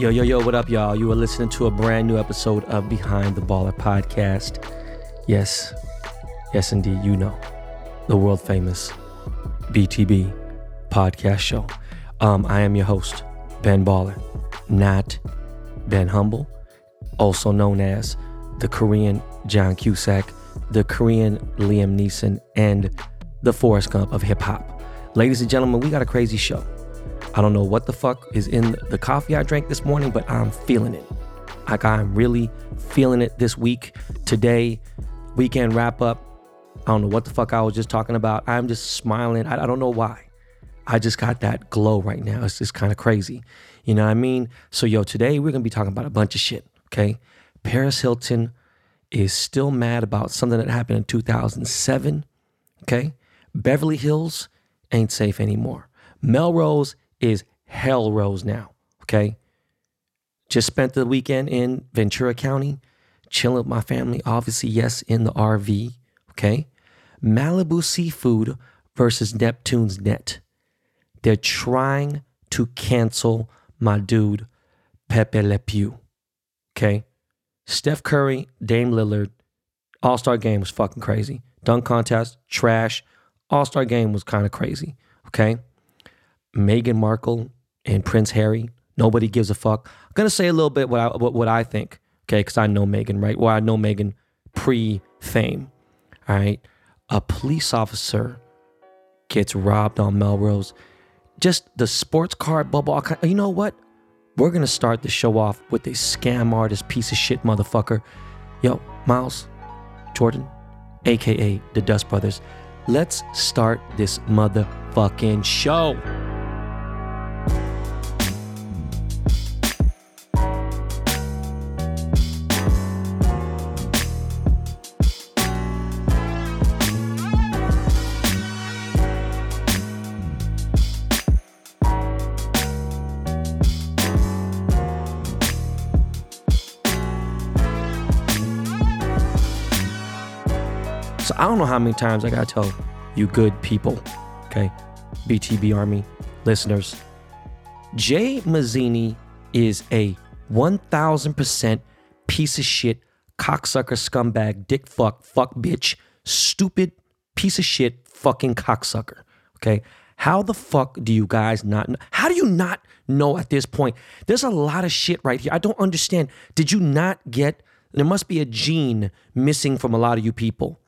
Yo, yo, yo, what up, y'all? You are listening to a brand new episode of Behind the Baller podcast. Yes, yes, indeed, you know, the world famous BTB podcast show. Um, I am your host, Ben Baller, not Ben Humble, also known as the Korean John Cusack, the Korean Liam Neeson, and the Forrest Gump of hip hop. Ladies and gentlemen, we got a crazy show. I don't know what the fuck is in the coffee I drank this morning, but I'm feeling it. Like I'm really feeling it this week. Today, weekend wrap up. I don't know what the fuck I was just talking about. I'm just smiling. I, I don't know why. I just got that glow right now. It's just kind of crazy. You know what I mean? So, yo, today we're going to be talking about a bunch of shit, okay? Paris Hilton is still mad about something that happened in 2007, okay? Beverly Hills ain't safe anymore. Melrose is hell rose now. Okay. Just spent the weekend in Ventura County, chilling with my family. Obviously, yes, in the RV. Okay. Malibu Seafood versus Neptune's Net. They're trying to cancel my dude, Pepe Le Pew. Okay. Steph Curry, Dame Lillard, All Star game was fucking crazy. Dunk contest, trash. All Star game was kind of crazy. Okay. Meghan Markle and Prince Harry. Nobody gives a fuck. I'm gonna say a little bit what I what, what I think, okay? Because I know Meghan, right? Well, I know Meghan pre-fame. All right, a police officer gets robbed on Melrose. Just the sports card bubble. You know what? We're gonna start the show off with a scam artist piece of shit motherfucker. Yo, Miles, Jordan, aka the Dust Brothers. Let's start this motherfucking show. Know how many times I gotta tell you good people, okay, BTB Army listeners, Jay Mazini is a 1000% piece of shit, cocksucker, scumbag, dick fuck, fuck bitch, stupid piece of shit, fucking cocksucker, okay? How the fuck do you guys not know? How do you not know at this point? There's a lot of shit right here. I don't understand. Did you not get, there must be a gene missing from a lot of you people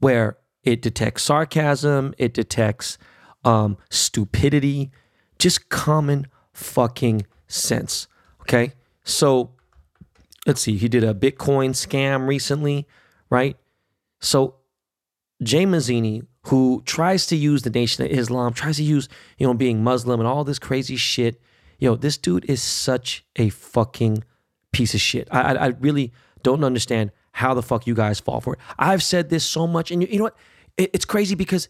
where it detects sarcasm, it detects um, stupidity, just common fucking sense. Okay. So let's see. He did a Bitcoin scam recently, right? So Jay Mazini, who tries to use the Nation of Islam, tries to use, you know, being Muslim and all this crazy shit. Yo, this dude is such a fucking piece of shit. I, I, I really don't understand how the fuck you guys fall for it. I've said this so much, and you, you know what? It, it's crazy because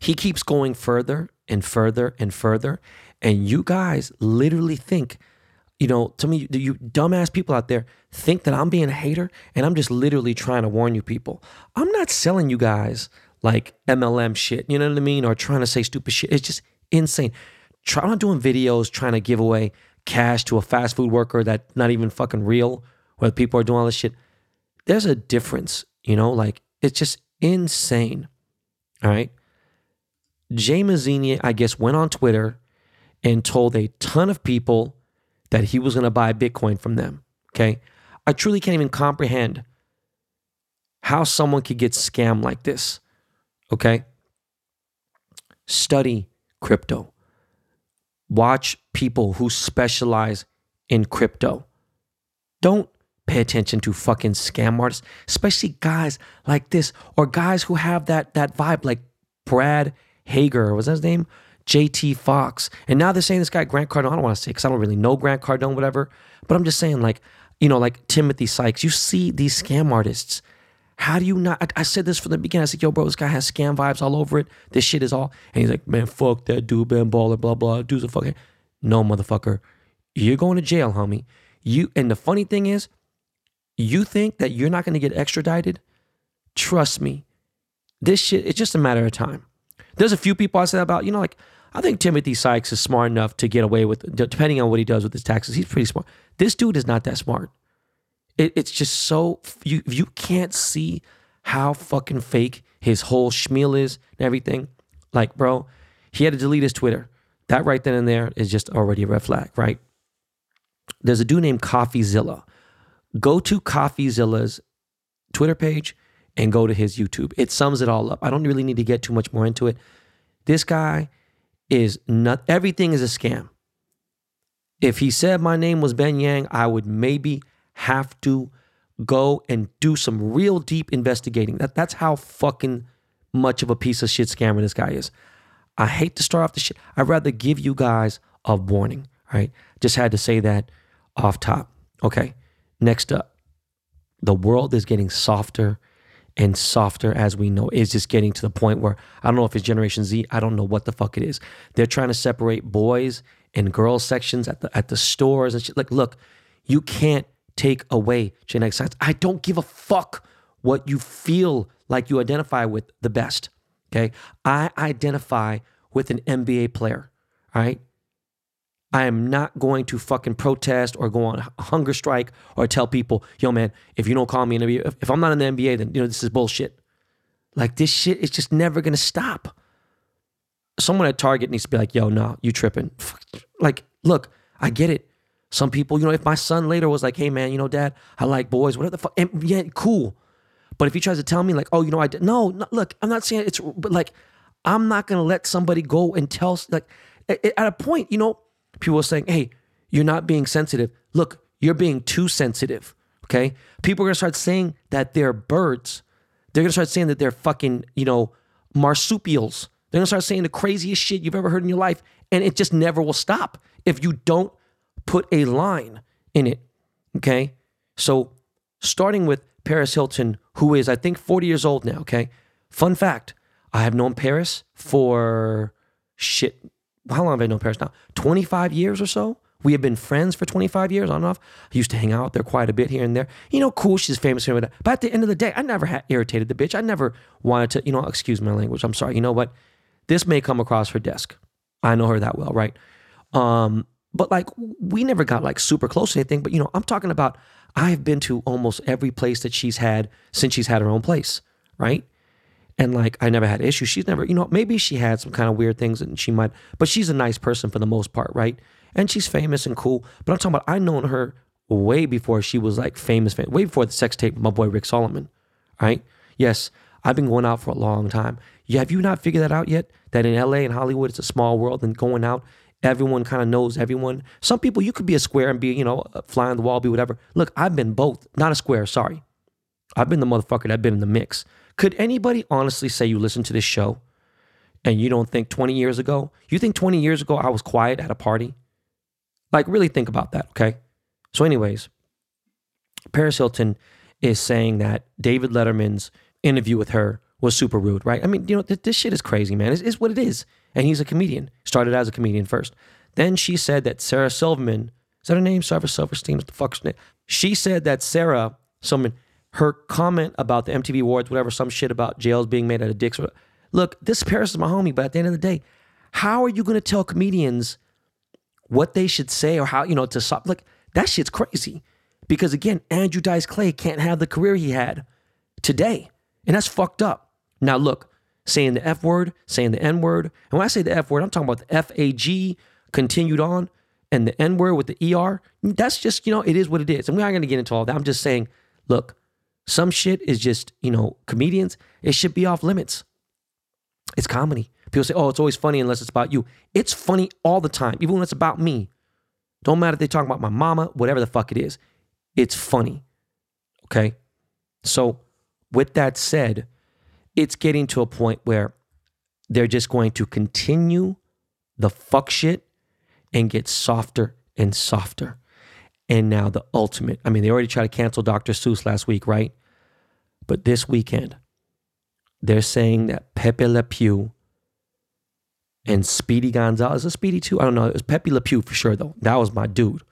he keeps going further and further and further, and you guys literally think, you know, to me, you dumbass people out there think that I'm being a hater, and I'm just literally trying to warn you people. I'm not selling you guys like MLM shit, you know what I mean, or trying to say stupid shit. It's just insane. Try not doing videos trying to give away cash to a fast food worker that's not even fucking real where people are doing all this shit. There's a difference, you know, like it's just insane. All right. Jay Mazini, I guess, went on Twitter and told a ton of people that he was going to buy Bitcoin from them. Okay. I truly can't even comprehend how someone could get scammed like this. Okay. Study crypto. Watch people who specialize in crypto. Don't pay attention to fucking scam artists, especially guys like this or guys who have that that vibe like Brad Hager, was that his name? JT Fox. And now they're saying this guy Grant Cardone. I don't want to say because I don't really know Grant Cardone, whatever. But I'm just saying, like, you know, like Timothy Sykes. You see these scam artists. How do you not? I, I said this from the beginning. I said, yo, bro, this guy has scam vibes all over it. This shit is all. And he's like, man, fuck that dude, Ben Baller, blah, blah. Dude's a fucking. No, motherfucker. You're going to jail, homie. You and the funny thing is, you think that you're not going to get extradited? Trust me. This shit, it's just a matter of time. There's a few people I said about, you know, like I think Timothy Sykes is smart enough to get away with, depending on what he does with his taxes. He's pretty smart. This dude is not that smart. It, it's just so you you can't see how fucking fake his whole schmeal is and everything. Like, bro, he had to delete his Twitter. That right then and there is just already a red flag, right? There's a dude named CoffeeZilla. Go to CoffeeZilla's Twitter page and go to his YouTube. It sums it all up. I don't really need to get too much more into it. This guy is not everything is a scam. If he said my name was Ben Yang, I would maybe have to go and do some real deep investigating. That that's how fucking much of a piece of shit scammer this guy is. I hate to start off the shit. I'd rather give you guys a warning. Right? Just had to say that off top. Okay. Next up, the world is getting softer and softer as we know. It's just getting to the point where I don't know if it's Generation Z. I don't know what the fuck it is. They're trying to separate boys and girls sections at the at the stores and shit. Like, look, you can't take away genetic science. I don't give a fuck what you feel like you identify with the best. Okay. I identify with an NBA player. All right. I am not going to fucking protest or go on a hunger strike or tell people, yo, man, if you don't call me an NBA, if, I'm not in the NBA, then, you know, this is bullshit. Like, this shit is just never to stop. Someone at Target needs to be like, yo, no, you tripping. Like, look, I get it. Some people, you know, if my son later was like, hey, man, you know, dad, I like boys, whatever the fuck, and yeah, cool. But if he tries to tell me, like, oh, you know, I did, no, no look, I'm not saying it's, but like, I'm not to let somebody go and tell, like, at a point, you know, people are saying, hey, you're not being sensitive. Look, you're being too sensitive. Okay. People are going to start saying that they're birds. They're going to start saying that they're fucking, you know, marsupials. They're going to start saying the craziest shit you've ever heard in your life. And it just never will stop if you don't put a line in it. Okay. So, starting with Paris Hilton, who is, I think, 40 years old now. Okay. Fun fact I have known Paris for shit. How long have I known Paris now? 25 years or so. We have been friends for 25 years on and off. I used to hang out there quite a bit here and there. You know, cool. She's famous. But at the end of the day, I never had irritated the bitch. I never wanted to, you know, excuse my language. I'm sorry. You know what? This may come across her desk. I know her that well, right? Um, but like we never got like super close to anything. But you know, I'm talking about I've been to almost every place that she's had since she's had her own place, right? And like I never had issues. She's never, you know, maybe she had some kind of weird things and she might, but she's a nice person for the most part, right? And she's famous and cool. But I'm talking about I known her way before she was like famous, famous way before the sex tape with my boy Rick Solomon, right? Yes, I've been going out for a long time. Yeah, have you not figured that out yet? That in LA and Hollywood, it's a small world, and going out Everyone kind of knows everyone. Some people, you could be a square and be, you know, fly on the wall, be whatever. Look, I've been both. Not a square, sorry. I've been the motherfucker that been in the mix. Could anybody honestly say you listen to this show and you don't think 20 years ago, you think 20 years ago I was quiet at a party? Like, really think about that, okay? So, anyways, Paris Hilton is saying that David Letterman's interview with her was super rude, right? I mean, you know, th- this shit is crazy, man. It's, it's what it is. And he's a comedian. Started as a comedian first. Then she said that Sarah Silverman, is that her name? Sarah Silverstein? What the fuck's name? She said that Sarah Silverman, her comment about the MTV Awards, whatever, some shit about jails being made out of dicks. Look, this Paris is my homie, but at the end of the day, how are you going to tell comedians what they should say or how, you know, to stop? Like, that shit's crazy. Because again, Andrew Dice Clay can't have the career he had today. And that's fucked up. Now, look, saying the F word, saying the N word. And when I say the F word, I'm talking about the F A G continued on and the N word with the ER. That's just, you know, it is what it is. And we're not going to get into all that. I'm just saying, look, some shit is just, you know, comedians, it should be off limits. It's comedy. People say, oh, it's always funny unless it's about you. It's funny all the time, even when it's about me. Don't matter if they talk about my mama, whatever the fuck it is. It's funny. Okay. So, with that said, it's getting to a point where they're just going to continue the fuck shit and get softer and softer. And now the ultimate. I mean, they already tried to cancel Dr. Seuss last week, right? But this weekend, they're saying that Pepe Le Pew and Speedy Gonzalez, is Speedy too? I don't know. It was Pepe Le Pew for sure, though. That was my dude.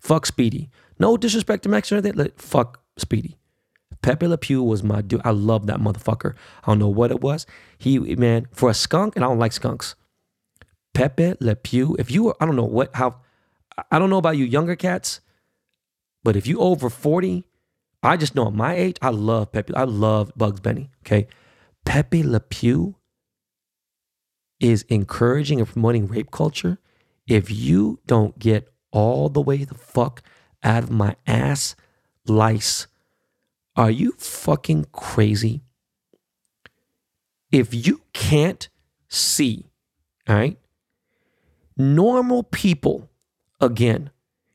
Fuck Speedy. No disrespect to Mexican, fuck Speedy. Pepe Le Pew was my dude. I love that motherfucker. I don't know what it was. He man for a skunk, and I don't like skunks. Pepe Le Pew. If you, were, I don't know what, how, I don't know about you younger cats, but if you over 40, I just know at my age, I love Pepe. I love Bugs Bunny. Okay. Pepe Le Pew is encouraging and promoting rape culture. If you don't get all the way the fuck out of my ass lice, are you fucking crazy? If you can't see, all right, normal people, again,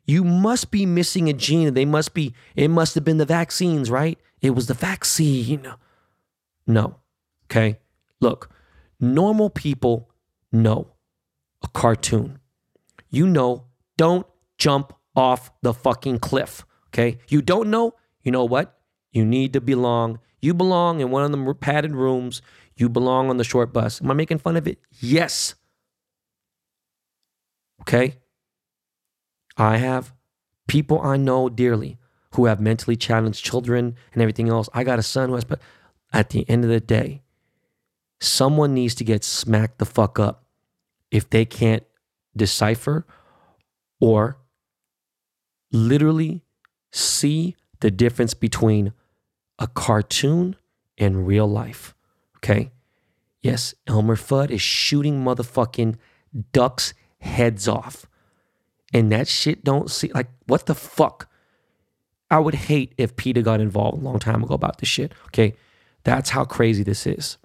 you must be missing a gene. They must be, it must have been the vaccines, right? It was the vaccine. No. Okay. Look, normal people know a cartoon. You know, don't jump off the fucking cliff. Okay. You don't know, you know what? You need to belong. You belong in one of the padded rooms. You belong on the short bus. Am I making fun of it? Yes. Okay. I have people I know dearly who have mentally challenged children and everything else. I got a son who has, but at the end of the day, someone needs to get smacked the fuck up if they can't decipher or literally see the difference between a cartoon and real life. Okay. Yes, Elmer Fudd is shooting motherfucking ducks' heads off and that shit don't see like what the fuck. I would hate if PETA got involved a long time ago about this shit. Okay, that's how crazy this is.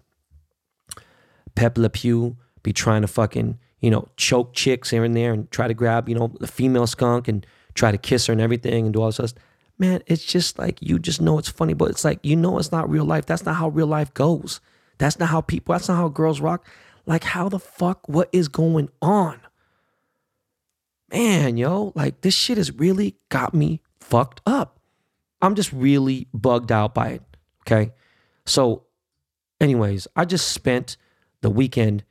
Pep Le Pew be trying to fucking you know choke chicks here and there and try to grab you know the female skunk and try to kiss her and everything and do all this stuff. Man, it's just like you just know it's funny, but it's like you know it's not real life. That's not how real life goes. That's not how people. That's not how girls rock. Like how the fuck? What is going on? Man, yo, like this shit has really got me fucked up. I'm just really bugged out by it. Okay. So, anyways, I just spent the weekend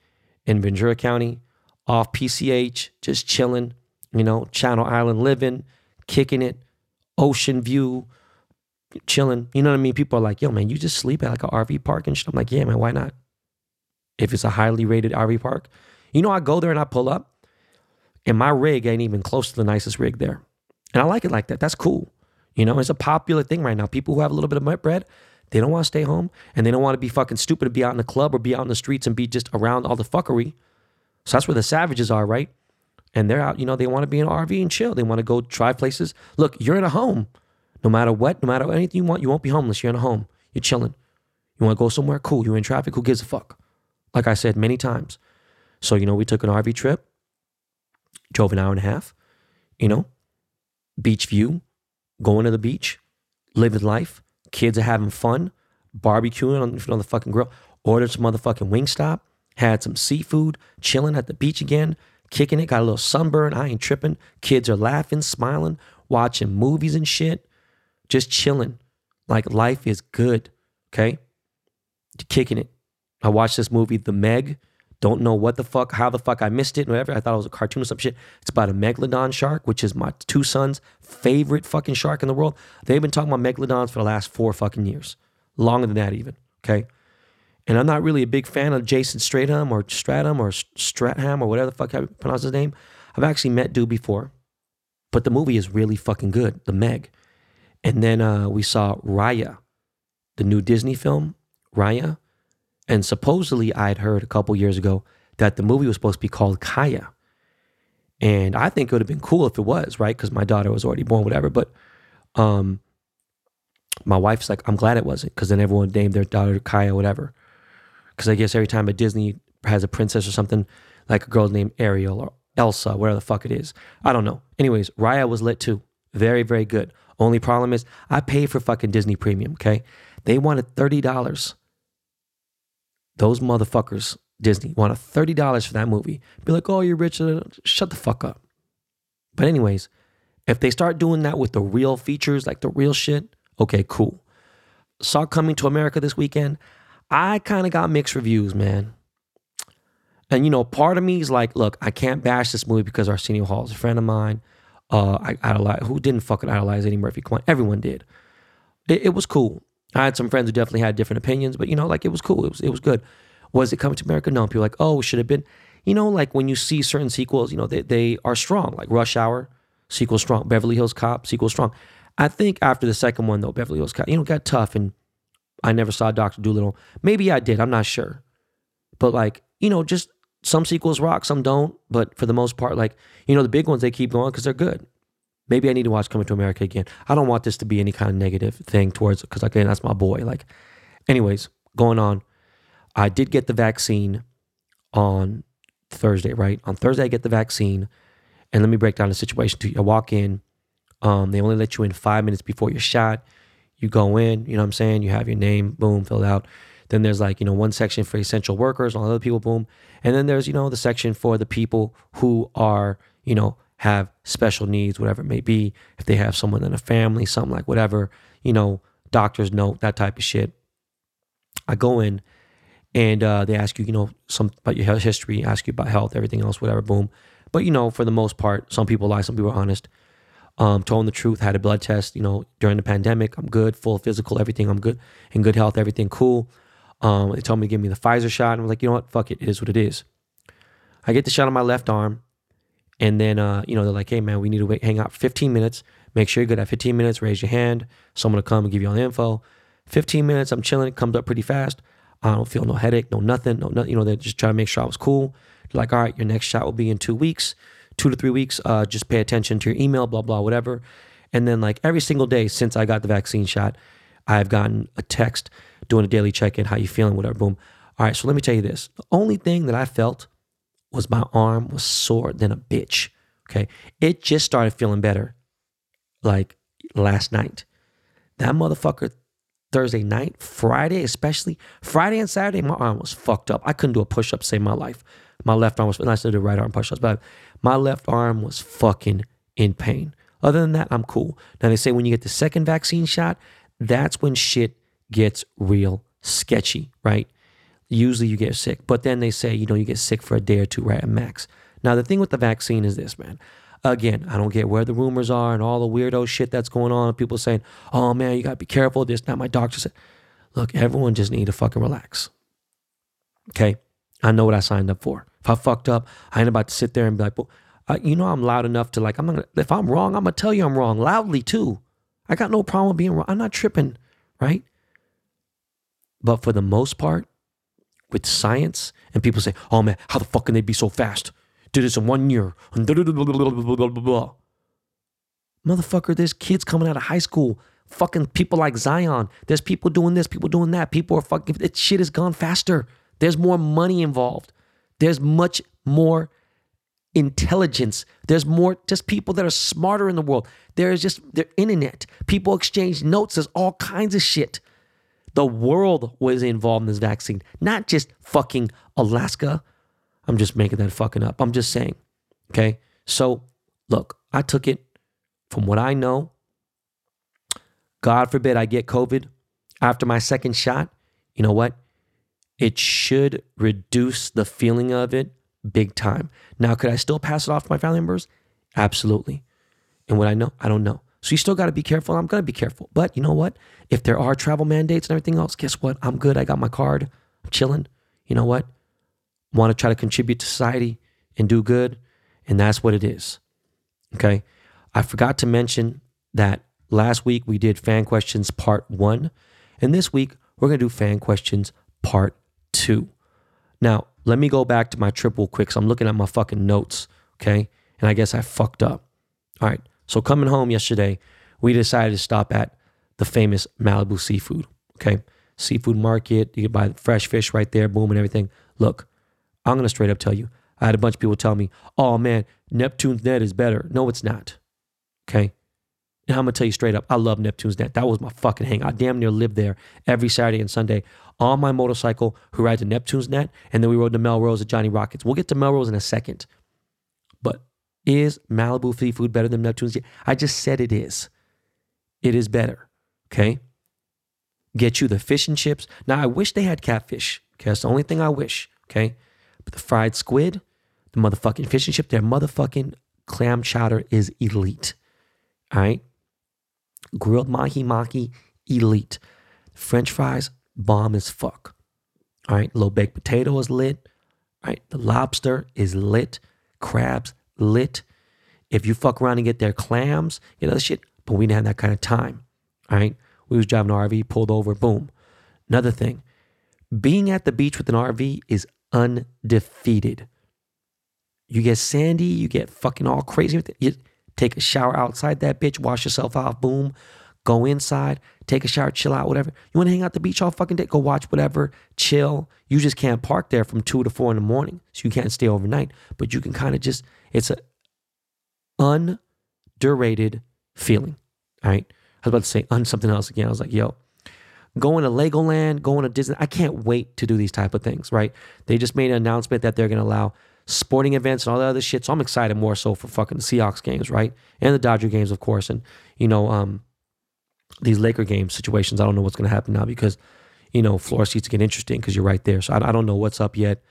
in Ventura County off PCH, just chilling, you know, Channel Island living, kicking it, ocean view, chilling. You know what I mean? People are like, yo, man, you just sleep at like an RV park and shit. I'm like, yeah, man, why not? If it's a highly rated RV park, you know, I go there and I pull up and my rig ain't even close to the nicest rig there. And I like it like that. That's cool. You know, it's a popular thing right now. People who have a little bit of bread, they don't want to stay home and they don't want to be fucking stupid to be out in the club or be out in the streets and be just around all the fuckery. So that's where the savages are, right? And they're out, you know, they want to be in an RV and chill. They want to go try places. Look, you're in a home. No matter what, no matter anything you want, you won't be homeless. You're in a home. You're chilling. You want to go somewhere? Cool. You're in traffic. Who gives a fuck? Like I said many times. So, you know, we took an RV trip drove an hour and a half, you know, beach view, going to the beach, living life. Kids are having fun, barbecuing on, on the fucking grill. Ordered some motherfucking Wingstop, had some seafood, chilling at the beach again, kicking it, got a little sunburn. I ain't tripping. Kids are laughing, smiling, watching movies and shit, just chilling. Like life is good, okay? Kicking it. I watched this movie, The Meg don't know what the fuck, how the fuck I missed it, whatever. I thought it was a cartoon or some shit. It's about a megalodon shark, which is my two sons' favorite fucking shark in the world. They've been talking about megalodons for the last four fucking years, longer than that even. Okay, and I'm not really a big fan of Jason Stratham or Stratham or Stratham or whatever the fuck I pronounce his name. I've actually met dude before, but the movie is really fucking good, The Meg. And then uh, we saw Raya, the new Disney film, Raya. And supposedly, I'd heard a couple years ago that the movie was supposed to be called Kaya. And I think it would have been cool if it was, right? Because my daughter was already born, whatever. But um, my wife's like, I'm glad it wasn't, because then everyone named their daughter Kaya, whatever. Because I guess every time a Disney has a princess or something, like a girl named Ariel or Elsa, whatever the fuck it is. I don't know. Anyways, Raya was lit too. Very, very good. Only problem is I paid for fucking Disney Premium, okay? They wanted $30 those motherfuckers, Disney, want wanted $30 for that movie. Be like, oh, you're rich. Uh, shut the fuck up. But, anyways, if they start doing that with the real features, like the real shit, okay, cool. Saw Coming to America this weekend. I kind of got mixed reviews, man. And, you know, part of me is like, look, I can't bash this movie because Arsenio Hall is a friend of mine. Uh, I idolize, who didn't fucking idolize Eddie Murphy? Come on, everyone did. It, it was cool. I had some friends who definitely had different opinions, but you know, like it was cool. It was it was good. Was it coming to America? No. People like, oh, should have been. you know, like when you see certain sequels, you know, they, they are strong, like Rush Hour, sequel strong, Beverly Hills Cop, sequel strong. I think after the second one, though, Beverly Hills Cop, you know, got tough and I never saw Dr. Dolittle. Maybe I did, I'm not sure. But like, you know, just some sequels rock, some don't. But for the most part, like, you know, the big ones, they keep going because they're good. Maybe I need to watch Coming to America again. I don't want this to be any kind of negative thing towards because, again, that's my boy. Like, anyways, going on. I did get the vaccine on Thursday, right? On Thursday, I get the vaccine. And let me break down the situation to you. I walk in, um, they only let you in five minutes before your shot. You go in, you know what I'm saying? You have your name, boom, filled out. Then there's like, you know, one section for essential workers, all other people, boom. And then there's, you know, the section for the people who are, you know, have special needs, whatever it may be. If they have someone in a family, something like whatever, you know, doctor's note, that type of shit. I go in and uh, they ask you, you know, some about your history, ask you about health, everything else, whatever, boom. But you know, for the most part, some people lie, some people are honest. Um, told them the truth, had a blood test, you know, during the pandemic. I'm good, full physical, everything. I'm good, in good health, everything cool. Um, they told me to give me the Pfizer shot, and I was like, you know what, fuck it, it is what it is. I get the shot on my left arm, and then uh, you know they're like, hey man, we need to wait, hang out for 15 minutes. Make sure you're good at 15 minutes. Raise your hand. Someone will come and give you all the info. 15 minutes, I'm chilling. It comes up pretty fast. I don't feel no headache, no nothing, no nothing. You know, they're just trying to make sure I was cool. They're like, all right, your next shot will be in two weeks, two to three weeks. Uh, just pay attention to your email, blah blah, whatever. And then like every single day since I got the vaccine shot, I've gotten a text doing a daily check-in, how you feeling, whatever. Boom. All right, so let me tell you this: the only thing that I felt was my arm was sore than a bitch. Okay, it just started feeling better, like last night. That motherfucker Thursday night, Friday, especially Friday and Saturday, my arm was fucked up. I couldn't do a push up, save my life. My left arm was, I still do right arm push ups, but my left arm was fucking in pain. Other than that, I'm cool. Now, they say when you get the second vaccine shot, that's when shit gets real sketchy, right? Usually you get sick, but then they say, you know, you get sick for a day or two, right? At max. Now, the thing with the vaccine is this, man. Again, I don't get where the rumors are and all the weirdo shit that's going on. People saying, oh man, you got to be careful. This, not my doctor said. Look, everyone just need to fucking relax. Okay? I know what I signed up for. If I fucked up, I ain't about to sit there and be like, well, uh, you know, I'm loud enough to like, I'm not, gonna, if I'm wrong, I'm going to tell you I'm wrong loudly too. I got no problem being wrong. I'm not tripping, right? But for the most part, with science, and people say, oh man, how the fuck can they be so fast? did this in one year. Motherfucker, there's kids coming out of high school. Fucking people like Zion. There's people doing this, people doing that. People are fucking, that shit has gone faster. There's more money involved. There's much more intelligence. There's more just people that are smarter in the world. There's just the internet. People exchange notes. There's all kinds of shit. The world was involved in this vaccine, not just fucking Alaska I'm just making that fucking up. I'm just saying. Okay. So look, I took it from what I know. God forbid I get COVID after my second shot. You know what? It should reduce the feeling of it big time. Now, could I still pass it off to my family members? Absolutely. And what I know, I don't know. So you still got to be careful. I'm going to be careful. But you know what? If there are travel mandates and everything else, guess what? I'm good. I got my card. I'm chilling. You know what? want to try to contribute to society and do good. And that's what it is. Okay. I forgot to mention that last week we did fan questions part one. And this week we're going to do fan questions part two. Now, let me go back to my triple quick. So I'm looking at my fucking notes. Okay. And I guess I fucked up. All right. So coming home yesterday, we decided to stop at the famous Malibu seafood. Okay. Seafood market. You can buy fresh fish right there, boom, and everything. Look, I'm to straight up tell you. I had a bunch of people tell me, oh man, Neptune's net is better. No, it's not. Okay. And I'm to tell you straight up, I love Neptune's net. That was my fucking hang. I damn near lived there every Saturday and Sunday on my motorcycle who rides to Neptune's net. And then we rode to Melrose at Johnny Rockets. We'll get to Melrose in a second. Is Malibu seafood better than Neptune's? I just said it is. It is better. Okay. Get you the fish and chips. Now, I wish they had catfish. Okay. That's the only thing I wish. Okay. But the fried squid, the motherfucking fish and chip, their motherfucking clam chowder is elite. All right. Grilled mahi mahi, elite. French fries, bomb as fuck. All right. Low baked potato is lit. All right. The lobster is lit, crabs lit. If you fuck around and get their clams, you know, shit, but we didn't have that kind of time, all right? We was driving an RV, pulled over, boom. Another thing, being at the beach with an RV is undefeated. You get sandy, you get fucking all crazy with it. You take a shower outside that bitch, wash yourself off, boom. Go inside, take a shower, chill out, whatever. You want to hang out the beach all fucking day? Go watch whatever, chill. You just can't park there from two to four in the morning, so you can't stay overnight. But you can kind of just, it's a underrated feeling. All right. I was about to say on something else again. I was like, yo, going to Legoland, going to Disney. I can't wait to do these type of things, right? They just made an announcement that they're going to allow sporting events and all that other shit. So I'm excited more so for fucking the Seahawks games, right? And the Dodger games, of course. And, you know, um, these Laker game situations. I don't know what's going to happen now because, you know, floor seats get interesting because you're right there. So I, I don't know what's up yet.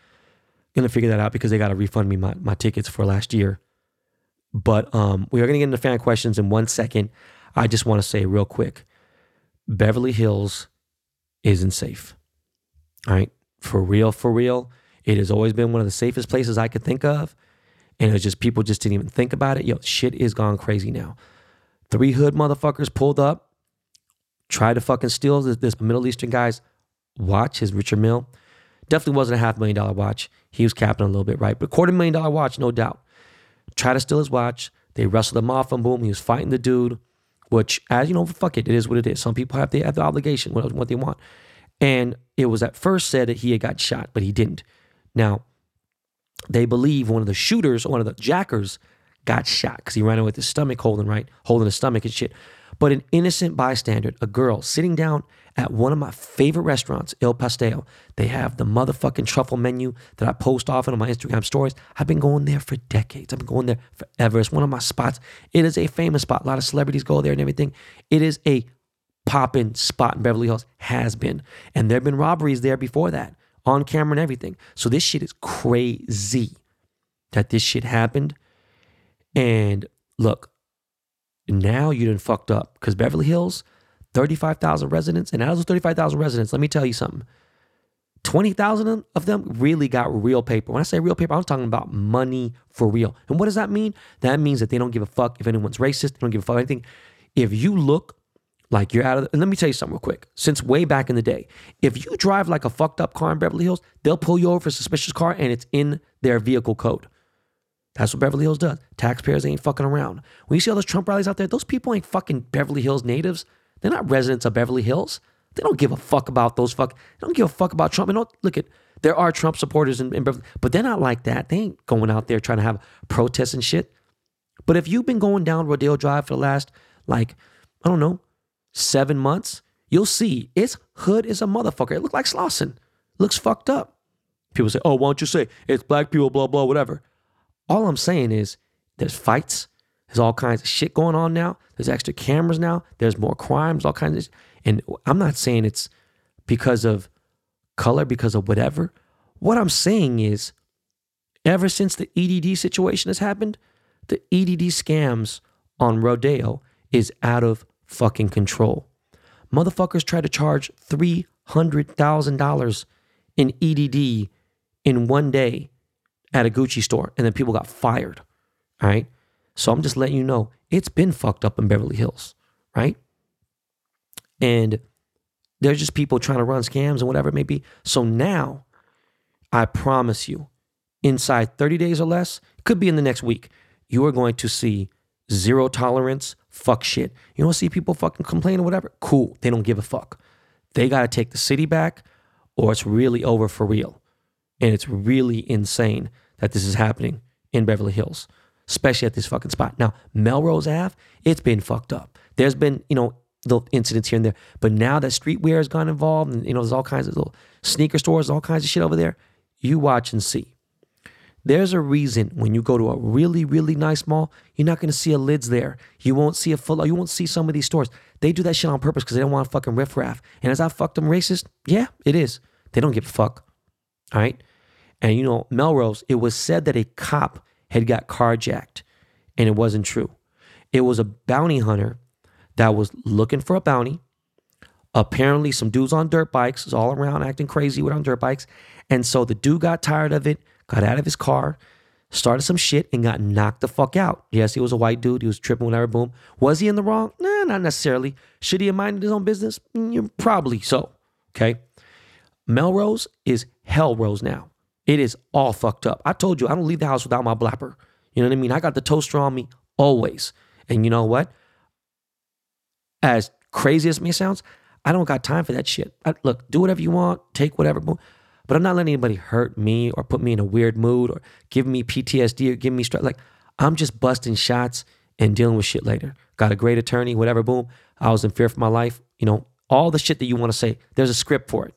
Going to figure that out because they got to refund me my, my tickets for last year. But um, we are going to get into fan questions in one second. I just want to say real quick Beverly Hills isn't safe. All right. For real, for real. It has always been one of the safest places I could think of. And it's just people just didn't even think about it. Yo, shit is gone crazy now. Three hood motherfuckers pulled up, tried to fucking steal this, this Middle Eastern guy's watch, his Richard Mille. Definitely wasn't a half million dollar watch. He was capping a little bit, right? But quarter million dollar watch, no doubt. Tried to steal his watch. They wrestled him off and boom, he was fighting the dude, which, as you know, fuck it, it is what it is. Some people have the, have the obligation, what, what they want. And it was at first said that he had got shot, but he didn't. Now, they believe one of the shooters, one of the jackers, got shot because he ran away with his stomach holding right, holding his stomach and shit. But an innocent bystander, a girl sitting down at one of my favorite restaurants, Il Pastaio. They have the motherfucking truffle menu that I post often on my Instagram stories. I've been going there for decades. I've been going there forever. It's one of my spots. It is a famous spot. A lot of celebrities go there and everything. It is a popping spot in Beverly Hills, has been. And there have been robberies there before that, on camera and everything. So this shit is crazy that this shit happened. And look, now you done fucked up because Beverly Hills, 35,000 residents. And out of those 35,000 residents, let me tell you something 20,000 of them really got real paper. When I say real paper, I'm talking about money for real. And what does that mean? That means that they don't give a fuck if anyone's racist, they don't give a fuck anything. If you look like you're out of, and let me tell you something real quick. Since way back in the day, if you drive like a fucked up car in Beverly Hills, they'll pull you over for suspicious car and it's in their vehicle code. That's what Beverly Hills does. Taxpayers ain't fucking around. When you see all those Trump rallies out there, those people ain't fucking Beverly Hills natives. They're not residents of Beverly Hills. They don't give a fuck about those fuck. They don't give a fuck about Trump. And don't look at there are Trump supporters in, in Beverly, but they're not like that. They ain't going out there trying to have protests and shit. But if you've been going down Rodeo Drive for the last like I don't know seven months, you'll see it's hood is a motherfucker. It look like Slauson. Looks fucked up. People say, "Oh, why don't you say it's black people?" Blah blah whatever. All I'm saying is there's fights. There's all kinds of shit going on now. There's extra cameras now. There's more crimes, all kinds of and I'm not saying it's because of color, because of whatever. What I'm saying is ever since the EDD situation has happened, the EDD scams on Rodeo is out of fucking control. Motherfuckers try to charge $300,000 in EDD in one day at a Gucci store, and then people got fired. All right. So I'm just letting you know it's been fucked up in Beverly Hills, right? And there's just people trying to run scams and whatever it may be. So now, I promise you, inside 30 days or less, could be in the next week, you are going to see zero tolerance, fuck shit. You don't see people fucking complain or whatever. Cool. They don't give a fuck. They got to take the city back or it's really over for real. And it's really insane that this is happening in Beverly Hills, especially at this fucking spot. Now, Melrose Ave, it's been fucked up. There's been, you know, little incidents here and there. But now that streetwear has gone involved, and you know, there's all kinds of little sneaker stores, all kinds of shit over there. You watch and see. There's a reason when you go to a really, really nice mall, you're not gonna see a lids there. You won't see a full. You won't see some of these stores. They do that shit on purpose because they don't want fucking riffraff. And as I fucked them racist, yeah, it is. They don't give a fuck. All right. And you know, Melrose, it was said that a cop had got carjacked, and it wasn't true. It was a bounty hunter that was looking for a bounty. Apparently, some dudes on dirt bikes was all around acting crazy with on dirt bikes. And so the dude got tired of it, got out of his car, started some shit, and got knocked the fuck out. Yes, he was a white dude. He was tripping, whatever, boom. Was he in the wrong? Nah, not necessarily. Should he have minded his own business? Mm, probably so. Okay. Melrose is Hellrose now. It is all fucked up. I told you, I don't leave the house without my blapper. You know what I mean? I got the toaster on me always. And you know what? As crazy as me sounds, I don't got time for that shit. I, look, do whatever you want, take whatever, but I'm not letting anybody hurt me or put me in a weird mood or give me PTSD or give me stress. Like, I'm just busting shots and dealing with shit later. Got a great attorney, whatever, boom. I was in fear for my life. You know, all the shit that you want to say, there's a script for it.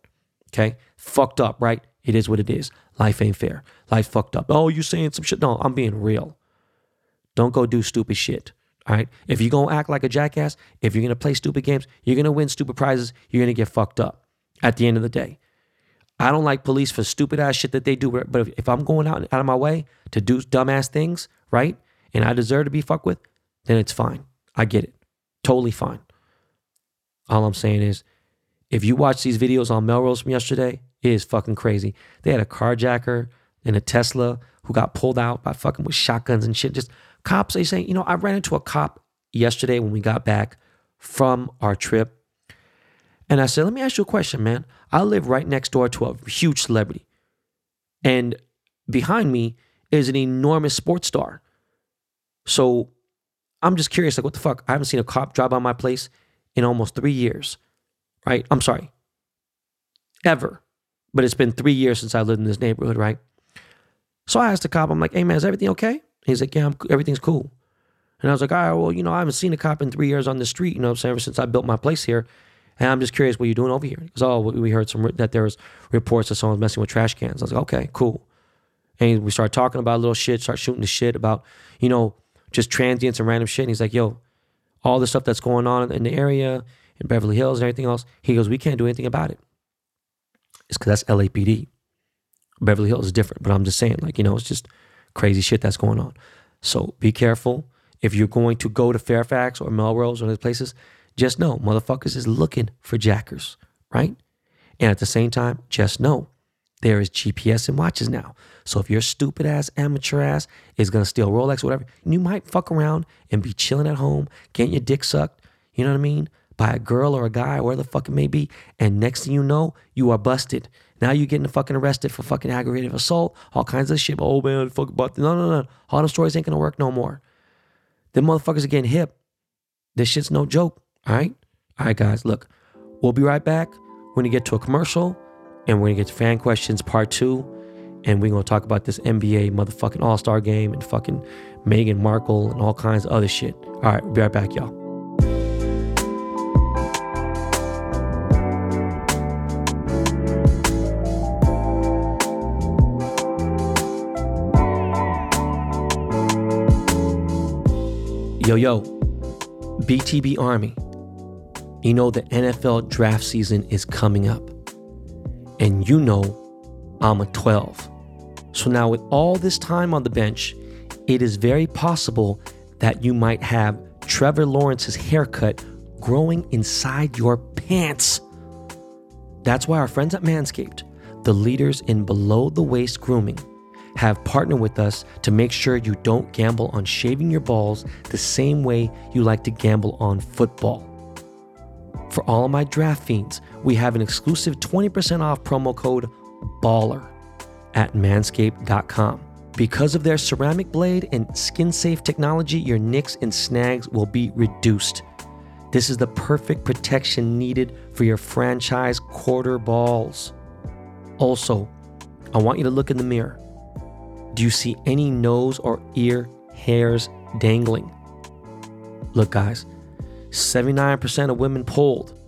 Okay? Fucked up, right? It is what it is. Life ain't fair. Life fucked up. Oh, you saying some shit? No, I'm being real. Don't go do stupid shit. All right. If you're to act like a jackass, if you're to play stupid games, you're to win stupid prizes, you're to get fucked up at the end of the day. I don't like police for stupid ass shit that they do. But if, if I'm going out, out of my way to do dumbass things, right? And I deserve to be fucked with, then it's fine. I get it. Totally fine. All I'm saying is, if you watch these videos on Melrose from yesterday, it is fucking crazy. They had a carjacker in a Tesla who got pulled out by fucking with shotguns and shit. Just cops, they say, you know, I ran into a cop yesterday when we got back from our trip. And I said, let me ask you a question, man. I live right next door to a huge celebrity. And behind me is an enormous sports star. So I'm just curious, like, what the fuck? I haven't seen a cop drive by my place in almost three years, right? I'm sorry, ever. But it's been three years since I lived in this neighborhood, right? So I asked the cop, I'm like, hey man, is everything okay? He's like, yeah, I'm, everything's cool. And I was like, all right, well, you know, I haven't seen a cop in three years on the street, you know I'm saying, ever since I built my place here. And I'm just curious what you're doing over here. Because, oh, we heard some that there was reports that someone's messing with trash cans. I was like, okay, cool. And we started talking about little shit, start shooting the shit about, you know, just transients and random shit. And he's like, yo, all the stuff that's going on in the area, in Beverly Hills and everything else. He goes, we can't do anything about it. It's because that's LAPD. Beverly Hills is different, but I'm just saying, like, you know, it's just crazy shit that's going on. So be careful. If you're going to go to Fairfax or Melrose or those places, just know motherfuckers is looking for jackers, right? And at the same time, just know there is GPS and watches now. So if your stupid ass amateur ass is gonna steal Rolex or whatever, you might fuck around and be chilling at home, getting your dick sucked, you know what I mean? By a girl or a guy, or where the fuck it may be. And next thing you know, you are busted. Now you're getting fucking arrested for fucking aggravated assault, all kinds of shit. Oh man, fuck but no no no. All them stories ain't gonna work no more. Them motherfuckers are getting hip. This shit's no joke. All right? All right, guys, look, we'll be right back. We're gonna get to a commercial and we're gonna get to fan questions part two. And we're gonna talk about this NBA motherfucking All Star game and fucking Meghan Markle and all kinds of other shit. All right, we'll be right back, y'all. Yo, yo, BTB Army. You know, the NFL draft season is coming up. And you know, I'm a 12. So now, with all this time on the bench, it is very possible that you might have Trevor Lawrence's haircut growing inside your pants. That's why our friends at Manscaped, the leaders in below the waist grooming, have partnered with us to make sure you don't gamble on shaving your balls the same way you like to gamble on football. For all of my draft fiends, we have an exclusive 20% off promo code BALLER at manscaped.com. Because of their ceramic blade and skin safe technology, your nicks and snags will be reduced. This is the perfect protection needed for your franchise quarter balls. Also, I want you to look in the mirror do you see any nose or ear hairs dangling? Look, guys, 79% of women polled.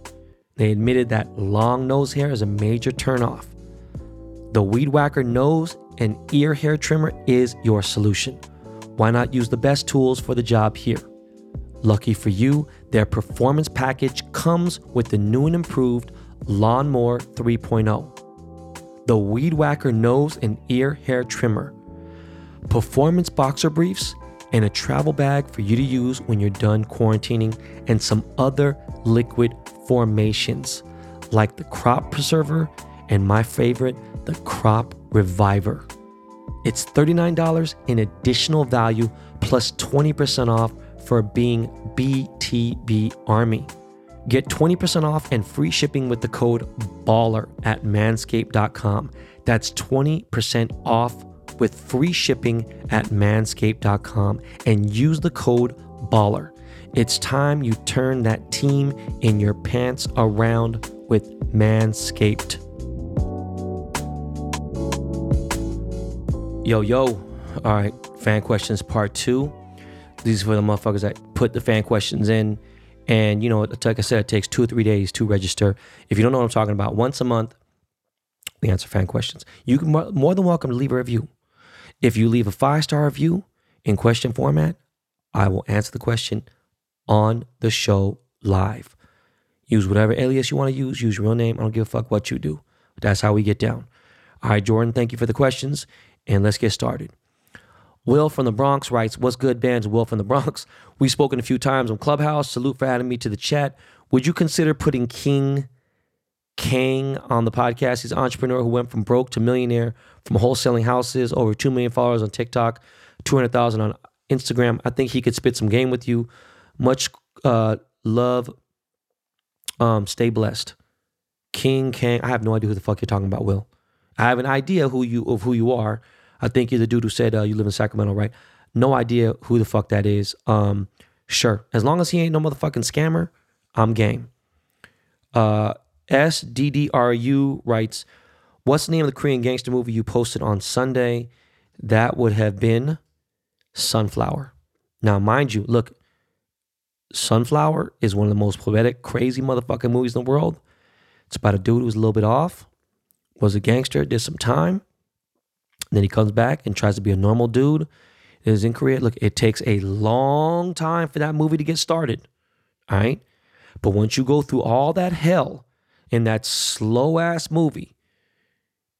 They admitted that long nose hair is a major turnoff. The Weed Whacker nose and ear hair trimmer is your solution. Why not use the best tools for the job here? Lucky for you, their performance package comes with the new and improved Lawnmower 3.0. The Weed Whacker nose and ear hair trimmer performance boxer briefs, and a travel bag for you to use when you're done quarantining, and some other liquid formations like the Crop Preserver and my favorite, the Crop Reviver. It's $39 in additional value plus 20% off for being BTB Army. Get 20% off and free shipping with the code BALLER at manscaped.com. That's 20% off with free shipping at manscaped.com and use the code BALLER. It's time you turn that team in your pants around with Manscaped. Yo, yo. All right, fan questions part two. These are for the motherfuckers that put the fan questions in. And, you know, like I said, it takes two or three days to register. If you don't know what I'm talking about, once a month, we answer fan questions. You can more than welcome to leave a review. If you leave a five star review in question format, I will answer the question on the show live. Use whatever alias you want to use. Use your real name. I don't give a fuck what you do. That's how we get down. All right, Jordan, thank you for the questions. And let's get started. Will from the Bronx writes, What's good, bands? Will from the Bronx. We've spoken a few times on Clubhouse. Salute for adding me to the chat. Would you consider putting King Kang on the podcast? He's an entrepreneur who went from broke to millionaire from wholesaling houses, over 2 million followers on TikTok, 200,000 on Instagram. I think he could spit some game with you. Much uh, love. Um, stay blessed. King Kang. I have no idea who the fuck you're talking about, Will. I have an idea who you of who you are. I think you're the dude who said uh, you live in Sacramento, right? No idea who the fuck that is. Um, sure, as long as he ain't no motherfucking scammer, I'm game. Uh, SDDRU writes, "What's the name of the Korean gangster movie you posted on Sunday?" That would have been Sunflower. Now, mind you, look, Sunflower is one of the most poetic, crazy motherfucking movies in the world. It's about a dude who's a little bit off, was a gangster, did some time. Then he comes back and tries to be a normal dude. Is in Korea. Look, it takes a long time for that movie to get started. All right. But once you go through all that hell in that slow ass movie,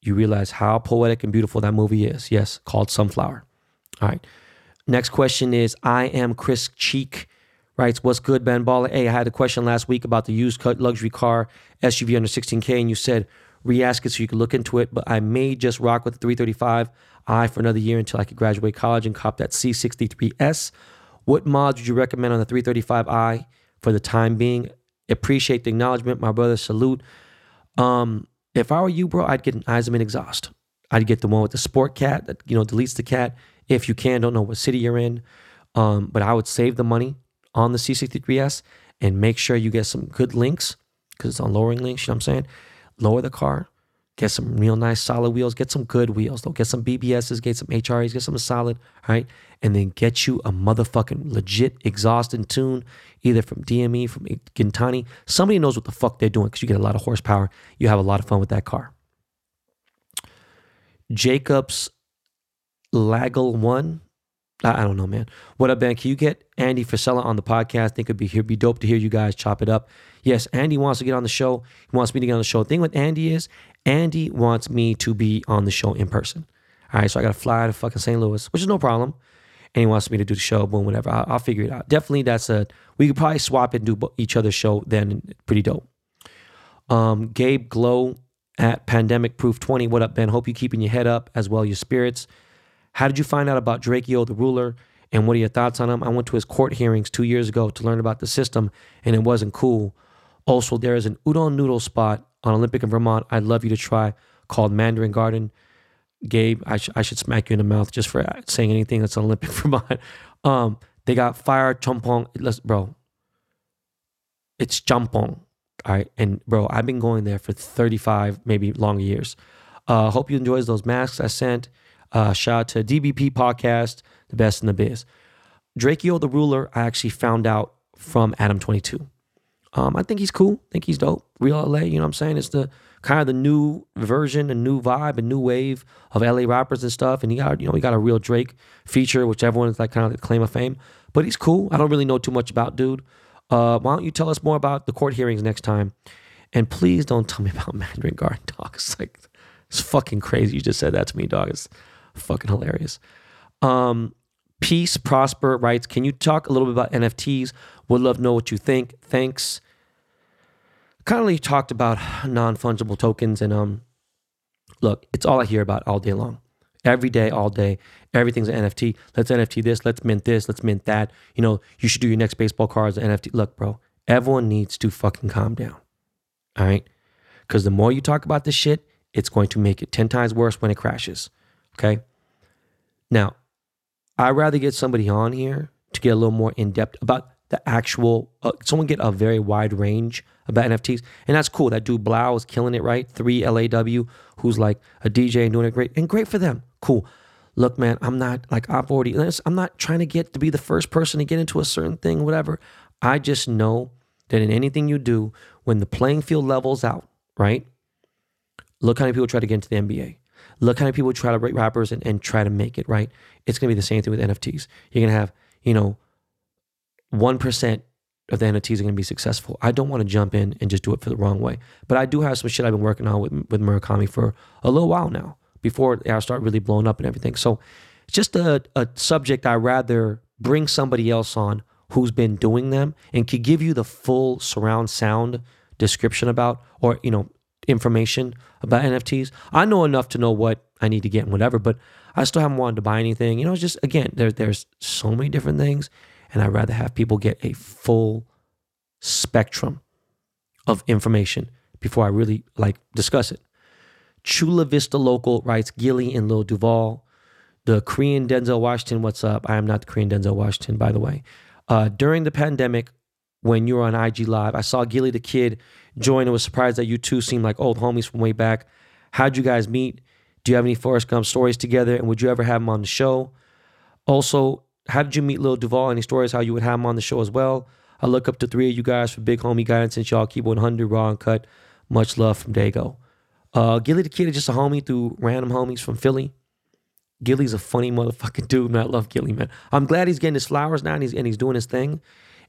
you realize how poetic and beautiful that movie is. Yes, called Sunflower. All right. Next question is I am Chris Cheek writes, What's good, Ben Baller? Hey, I had a question last week about the used luxury car SUV under 16K, and you said re-ask it so you could look into it. But I may just rock with the 335i for another year until I could graduate college and cop that C63S. What mods would you recommend on the 335i for the time being? Appreciate the acknowledgement, my brother. Salute. Um, if I were you, bro, I'd get an Eisenmann exhaust. I'd get the one with the sport cat that you know deletes the cat. If you can, don't know what city you're in. Um, but I would save the money on the C63S and make sure you get some good links because it's on lowering links. You know what I'm saying? lower the car, get some real nice solid wheels, get some good wheels though, get some BBSs, get some HREs, get some solid, right? And then get you a motherfucking legit exhaust and tune, either from DME, from Gintani. Somebody knows what the fuck they're doing because you get a lot of horsepower. You have a lot of fun with that car. Jacobs Laggle One I, don't know, man. What up, Ben? Can you get Andy Frisella on the podcast? I think it'd be here be dope to hear you guys chop it up. Yes, Andy wants to get on the show. He wants me to get on the show. The thing with Andy is Andy wants me to be on the show in person. All right, so I got to fly to fucking St. Louis, which is no problem. And he wants me to do the show, boom, whatever. I'll, I'll figure it out. Definitely, that's a we could probably swap and do each other's show. Then pretty dope. Um, Gabe Glow at Pandemic Proof 20. What up, Ben? Hope you keeping your head up as well your spirits. How did you find out about Yo, the ruler, and what are your thoughts on him? I went to his court hearings two years ago to learn about the system, and it wasn't cool. Also, there is an udon noodle spot on Olympic in Vermont I'd love you to try called Mandarin Garden. Gabe, I, sh- I should smack you in the mouth just for saying anything that's Olympic Vermont. Um, they got fire chompong. Let's, bro, it's champong. All right. And bro, I've been going there for 35, maybe longer years. Uh, hope you enjoys those masks I sent. Uh, shout out to DBP Podcast, the best in the biz. Drakeo the Ruler, I actually found out from Adam 22. Um, I think he's cool. I think he's dope. Real LA, you know what I'm saying? It's the kind of the new version, a new vibe, a new wave of LA rappers and stuff. And he got, you know, he got a real Drake feature, which everyone's like kind of the claim of fame. But he's cool. I don't really know too much about dude. Uh, why don't you tell us more about the court hearings next time? And please don't tell me about Mandarin Garden, dog. It's like it's fucking crazy. You just said that to me, dog. It's fucking hilarious. Um, Peace Prosper writes, Can you talk a little bit about NFTs? Would love to know what you think. Thanks. Of talked about non fungible tokens, and um, look, it's all I hear about all day long. every day, all day. Everything's an NFT. Let's NFT this. Let's mint this. Let's mint that. You know, you should do your next baseball cards an NFT. Look, bro, everyone needs to fucking calm down. All right. Because the more you talk about this shit, it's going to make it 10 times worse when it crashes. Okay. Now, I'd rather get somebody on here to get a little more in depth about the actual, uh, someone get a very wide range about NFTs. And that's cool. That dude Blau is killing it, right? 3LAU, who's like a DJ and doing it great. And great for them. Cool. Look, man, I'm not like, I've already, I'm not trying to get to be the first person to get into a certain thing, whatever. I just know that in anything you do, when the playing field levels out, right? Look how many people try to get into the NBA. Look how many people try to write rappers and, and try to make it, right? It's gonna be the same thing with NFTs. You're gonna have, you know, 1% of the NFTs are going to be successful. I don't want to jump in and just do it for the wrong way. But I do have some shit I've been working on with, with Murakami for a little while now before I start really blowing up and everything. So it's just a, a subject I rather bring somebody else on who's been doing them and could give you the full surround sound description about or, you know, information about NFTs. I know enough to know what I need to get and whatever, but I still haven't wanted to buy anything. You know, it's just again, there, there's so many different things and I'd rather have people get a full spectrum of information before I really like discuss it. Chula Vista Local writes Gillie and Lil Duval. The Korean Denzel Washington, what's up? I am not the Korean Denzel Washington, by the way. Uh, during the pandemic, when you were on IG Live, I saw Gillie the Kid join and was surprised that you two seem like old homies from way back. How'd you guys meet? Do you have any Forrest Gump stories together? And would you ever have him on the show? Also, how did you meet Lil Duval? Any stories how you would have him on the show as well? I look up to three of you guys for big homie guidance since y'all keep 100 raw and cut. Much love from Dago. Uh, Gillie the Kid is just a homie through random homies from Philly. Gillie's a funny motherfucking dude, man. I love Gillie, man. I'm glad he's getting his flowers now and he's, and he's doing his thing.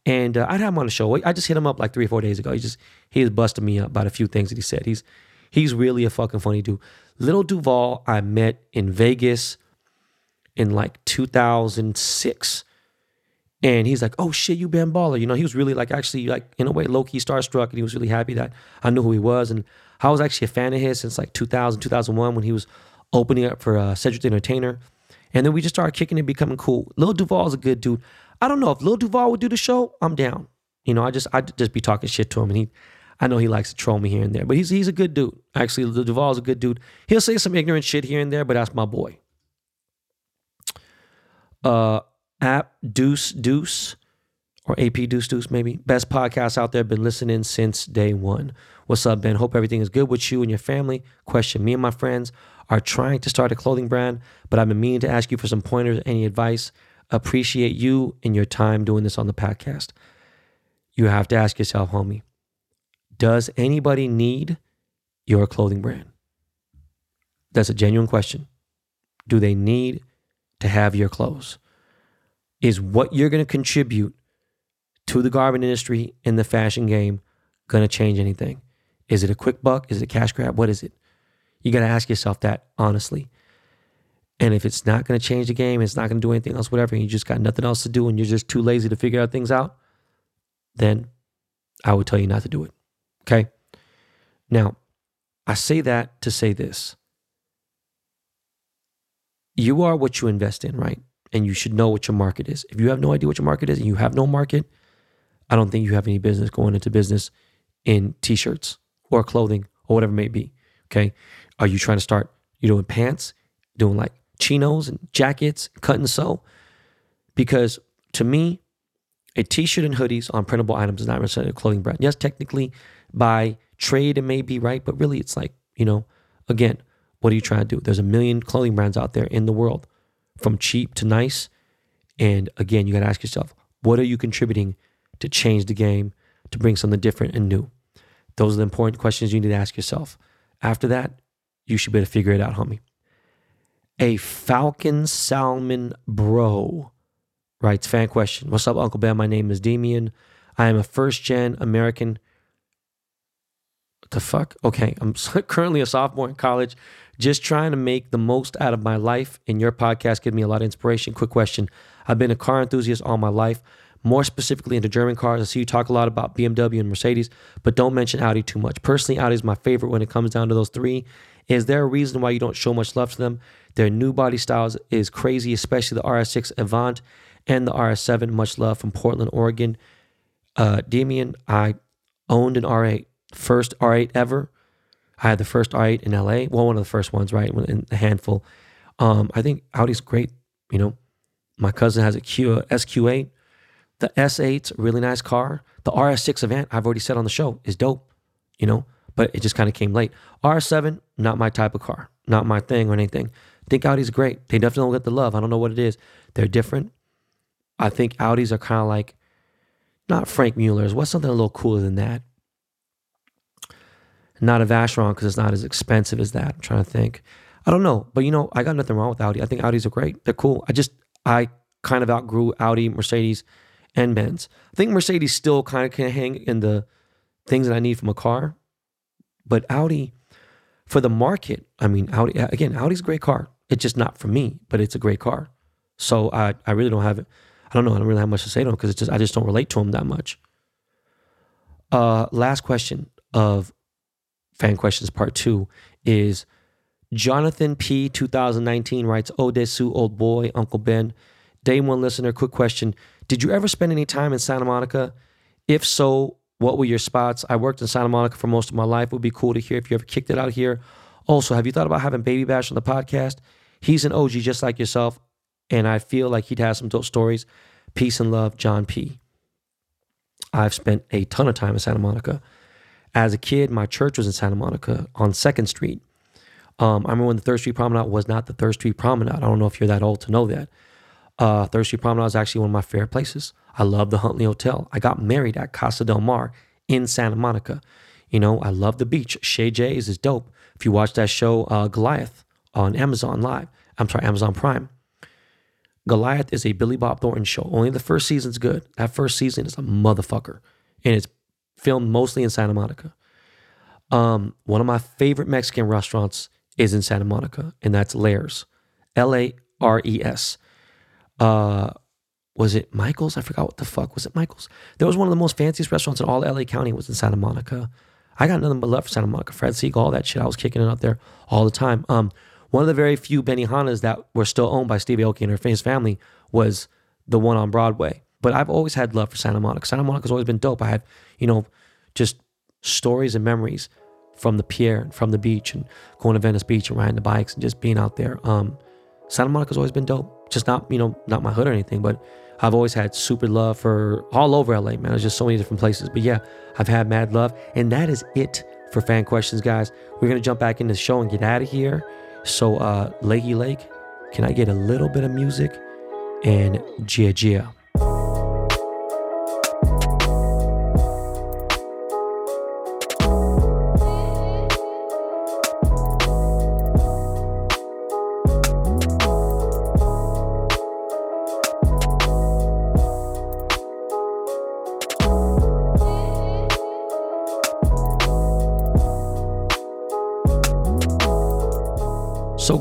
And uh, I'd have him on the show. I just hit him up like three or four days ago. He just he was busting me up about a few things that he said. He's he's really a fucking funny dude. Little Duval, I met in Vegas in like 2006. And he's like, oh shit, you Ben Baller. You know, he was really like actually like in a way low key starstruck and he was really happy that I knew who he was. And I was actually a fan of his since like 2000, 2001 when he was opening up for uh, Cedric the Entertainer. And then we just started kicking and becoming cool. Lil Duval is a good dude. I don't know if Lil Duval would do the show, I'm down. You know, I just I just be talking shit to him and he I know he likes to troll me here and there, but he's he's a good dude. Actually, Lil Duval's a good dude. He'll say some ignorant shit here and there, but that's my boy. Uh app Deuce Deuce or AP Deuce Deuce maybe. Best podcast out there. Been listening since day one. What's up, Ben? Hope everything is good with you and your family. Question: Me and my friends are trying to start a clothing brand, but I've been meaning to ask you for some pointers, any advice. Appreciate you and your time doing this on the podcast. You have to ask yourself, homie, does anybody need your clothing brand? That's a genuine question. Do they need to have your clothes? is what you're going to contribute to the garment industry in the fashion game going to change anything? Is it a quick buck? Is it a cash grab? What is it? You got to ask yourself that honestly. And if it's not going to change the game, it's not going to do anything else, whatever, and you just got nothing else to do and you're just too lazy to figure out things out, then I would tell you not to do it. Okay? Now, I say that to say this. You are what you invest in, right? and you should know what your market is. If you have no idea what your market is and you have no market, I don't think you have any business going into business in t-shirts or clothing or whatever it may be. Okay. Are you trying to start, you doing pants, doing like chinos and jackets, cut and sew? Because to me, a t-shirt and hoodies on printable items is not necessarily a clothing brand. Yes, technically by trade it may be right, but really it's like, you know, again, what are you trying to do? There's a million clothing brands out there in the world from cheap to nice. And again, you got to ask yourself, what are you contributing to change the game, to bring something different and new? Those are the important questions you need to ask yourself. After that, you should be able to figure it out, homie. A Falcon Salmon Bro writes fan question. What's up, Uncle Ben? My name is Demian. I am a first gen American. What the fuck? Okay, I'm currently a sophomore in college just trying to make the most out of my life. And your podcast gave me a lot of inspiration. Quick question I've been a car enthusiast all my life. more specifically into German cars. I see you talk a lot about BMW and Mercedes, but don't mention Audi too much. Personally, Audi is my favorite when it comes down to those three. Is there a reason why you don't show much love to them? Their new body styles is crazy, especially the RS6 Avant and the RS7. Much love from Portland, Oregon. Uh, I owned an R8, first R8 ever. I had the first R8 in LA. Well, one of the first ones, right? In a handful. Um, I think Audi's great. You know, my cousin has a Q, SQ8. The S8's a really nice car. The RS6 Avant, I've already said on the show, is dope. You know, but it just kind of came late. RS7, not my type of car, not my thing or anything. I think Audi's great. They definitely don't get the love. I don't know what it is. They're different. I think Audis are kind of like not Franck Muller's. What's something a little cooler than that? Not a Vacheron because it's not as expensive as that. I'm trying to think. I don't know, but you know, I got nothing wrong with Audi. I think Audis are great. They're cool. I just I kind of outgrew Audi, Mercedes, and Benz. I think Mercedes still kind of can hang in the things that I need from a car, but Audi, for the market, I mean, Audi again, Audi's a great car. It's just not for me, but it's a great car. So I I really don't have it. I don't know. I don't really have much to say to them because it's just I just don't relate to them that much. Uh, last question of fan questions part two is Jonathan P 2019 writes Odesu old boy Uncle Ben. Day one listener quick question. Did you ever spend any time in Santa Monica? If so what were your spots? I worked in Santa Monica for most of my life. It would be cool to hear if you ever kicked it out here. Also have you thought about having Baby Bash on the podcast? He's an OG just like yourself and I feel like he'd have some dope stories. Peace and love, John P. I've spent a ton of time in Santa Monica. As a kid, my church was in Santa Monica on Second Street. Um, I remember when the Third Street Promenade was not the Third Street Promenade. I don't know if you're that old to know that. Uh, Third Street Promenade is actually one of my favorite places. I love the Huntley Hotel. I got married at Casa del Mar in Santa Monica. You know, I love the beach. Chez Jay's is dope. If you watch that show, uh, Goliath, on Amazon Live, I'm sorry, Amazon Prime, Goliath is a Billy Bob Thornton show. Only the first season's good. That first season is a motherfucker. And it's filmed mostly in Santa Monica. Um, one of my favorite Mexican restaurants is in Santa Monica, and that's Lares. L A R E S. Uh, was it Michael's? I forgot what the fuck. Was it Michael's? There was one of the most fanciest restaurants in all LA County was in Santa Monica. I got nothing but love for Santa Monica. Fred Segal, all that shit. I was kicking it up there all the time. Um, one of the very few Benihanas that were still owned by Stevie Aoki and her his family was the one on Broadway. But I've always had love for Santa Monica. Santa Monica's always been dope. I have, you know, just stories and memories from the pier and from the beach and going to Venice Beach and riding the bikes and just being out there. Um, Santa Monica's always been dope. Just not, you know, not my hood or anything, but I've always had super love for all over LA, man. There's just so many different places. But yeah, I've had mad love. And that is it for fan questions, guys. We're going to jump back into the show and get out of here. So, uh, Lakey Lake, can I get a little bit of music? And Gia Gia.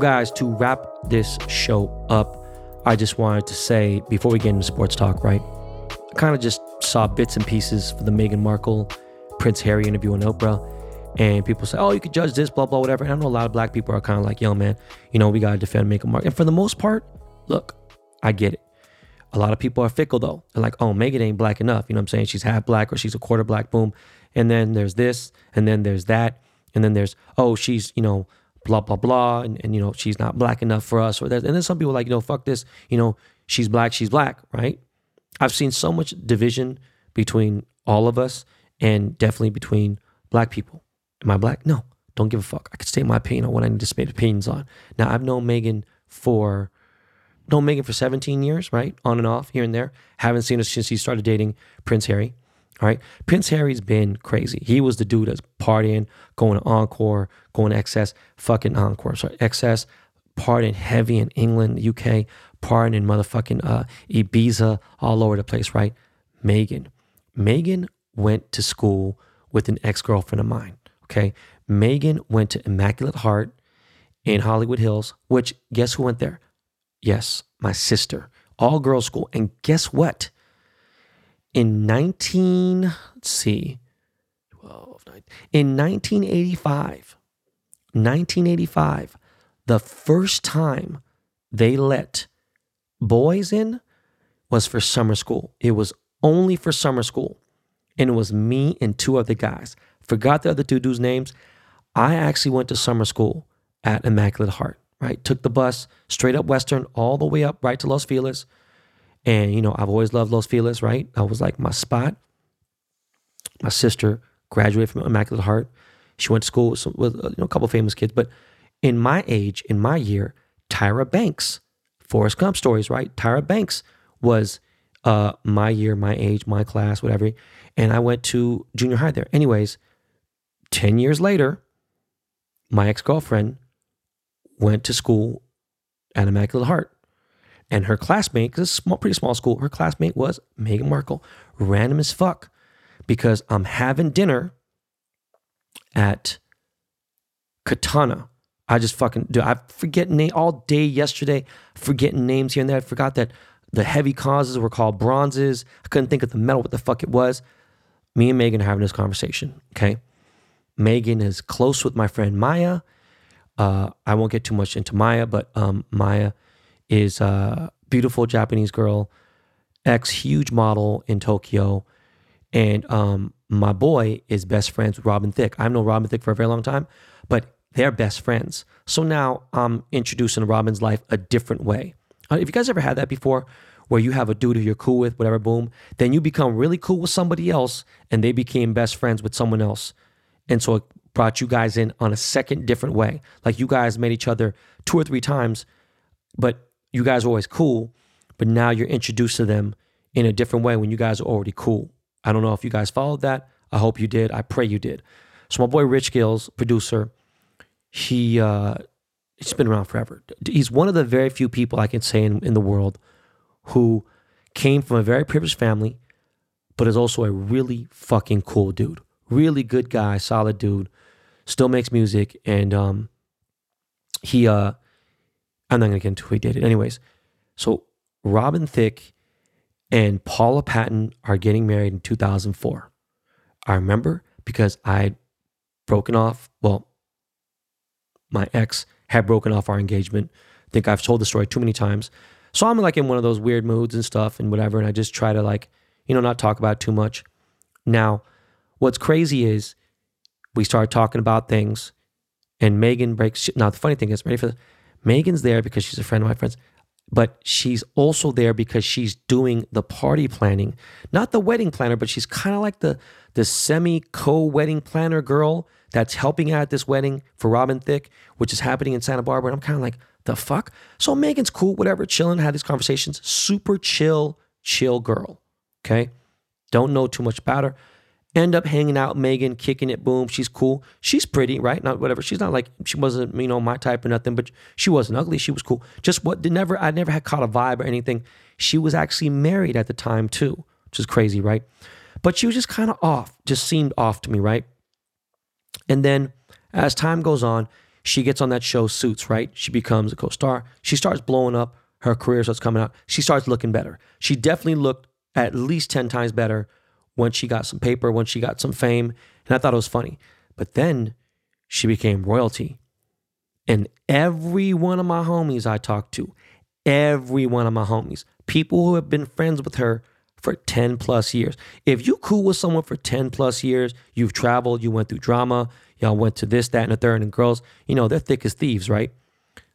Guys, to wrap this show up, I just wanted to say before we get into sports talk, right? I kind of just saw bits and pieces for the Meghan Markle, Prince Harry interview on Oprah. And people say, oh, you could judge this, blah, blah, whatever. And I know a lot of black people are kind of like, yo, man, you know, we got to defend Meghan Markle. And for the most part, look, I get it. A lot of people are fickle though. They're like, oh, Meghan ain't black enough. You know what I'm saying? She's half black or she's a quarter black, boom. And then there's this, and then there's that. And then there's, oh, she's, you know, blah blah blah and, and you know she's not black enough for us or that. And then some people like you know fuck this you know she's black she's black right? I've seen so much division between all of us and definitely between black people. Am i black? No don't give a fuck. I can state my opinion on what i need to state opinions on. Now i've known Meghan for known Meghan for 17 years right? On and off here and there. Haven't seen her since she started dating prince harry right. Prince Harry's been crazy. He was the dude that's partying, going to Encore, going to XS, fucking Encore, sorry, XS, partying heavy in England, UK, partying in motherfucking uh, Ibiza, all over the place, right? Meghan. Meghan went to school with an ex girlfriend of mine. Okay. Meghan went to Immaculate Heart in Hollywood Hills, which guess who went there? Yes, my sister. All girls school. And guess what? In 19, let's see, 12, 9, in 1985, 1985, the first time they let boys in was for summer school. It was only for summer school. And it was me and two other guys. Forgot the other two dudes' names. I actually went to summer school at Immaculate Heart, right? Took the bus straight up Western all the way up right to Los Feliz. And, you know, I've always loved Los Feliz, right? I was like my spot. My sister graduated from Immaculate Heart. She went to school with, some, with uh, you know, a couple famous kids. But in my age, in my year, Tyra Banks, Forrest Gump stories, right? Tyra Banks was uh, my year, my age, my class, whatever. And I went to junior high there. Anyways, 10 years later, my ex girlfriend went to school at Immaculate Heart. And her classmate, because it's a small, pretty small school, her classmate was Meghan Markle. Random as fuck. Because I'm having dinner at Katana. I just fucking do. I forget name all day yesterday, forgetting names here and there. I forgot that the heavy causes were called bronzes. I couldn't think of the metal, what the fuck it was. Me and Meghan are having this conversation. Okay. Meghan is close with my friend Maya. Uh, I won't get too much into Maya, but um, Maya is a beautiful Japanese girl, ex huge model in Tokyo. And um, my boy is best friends with Robin Thicke. I've known Robin Thicke for a very long time, but they're best friends. So now I'm introducing Robin's life a different way. Uh, if you guys ever had that before, where you have a dude who you're cool with, whatever, boom, then you become really cool with somebody else and they became best friends with someone else. And so it brought you guys in on a second different way. Like you guys met each other two or three times, but you guys were always cool. But now you're introduced to them in a different way when you guys are already cool. I don't know if you guys followed that. I hope you did. I pray you did. So my boy Rich Gills, producer, he uh, he's been around forever. He's one of the very few people I can say in, in the world who came from a very privileged family, but is also a really fucking cool dude. Really good guy, solid dude. Still makes music, and um, he uh, I'm not gonna get into who he dated. Anyways, so Robin Thicke and Paula Patton are getting married in 2004. I remember because I'd broken off. Well, my ex had broken off our engagement. I think I've told the story too many times. So I'm like in one of those weird moods and stuff and whatever. And I just try to like, you know, not talk about too much. Now, what's crazy is we start talking about things and Meghan breaks. Now, the funny thing is, ready for this? Meghan's there because she's a friend of my friends, but she's also there because she's doing the party planning, not the wedding planner, but she's kind of like the the semi co wedding planner girl that's helping out at this wedding for Robin Thicke, which is happening in Santa Barbara. And I'm kind of like, the fuck? So Meghan's cool, whatever, chilling, had these conversations. Super chill, chill girl. Okay. Don't know too much about her. End up hanging out, Meghan, kicking it, boom. She's cool. She's pretty, right? Not whatever. She's not like she wasn't, you know, my type or nothing, but she wasn't ugly. She was cool. Just what did never, I never had caught a vibe or anything. She was actually married at the time too, which is crazy, right? But she was just kind of off, just seemed off to me, right? And then as time goes on, she gets on that show Suits, right? She becomes a co star. She starts blowing up. Her career starts coming out. She starts looking better. She definitely looked at least 10 times better once she got some paper, once she got some fame. And I thought it was funny. But then she became royalty. And every one of my homies I talked to, every one of my homies, people who have been friends with her for 10 plus years. If you cool with someone for 10 plus years, you've traveled, you went through drama, y'all went to this, that, and the third, and girls, you know, they're thick as thieves, right?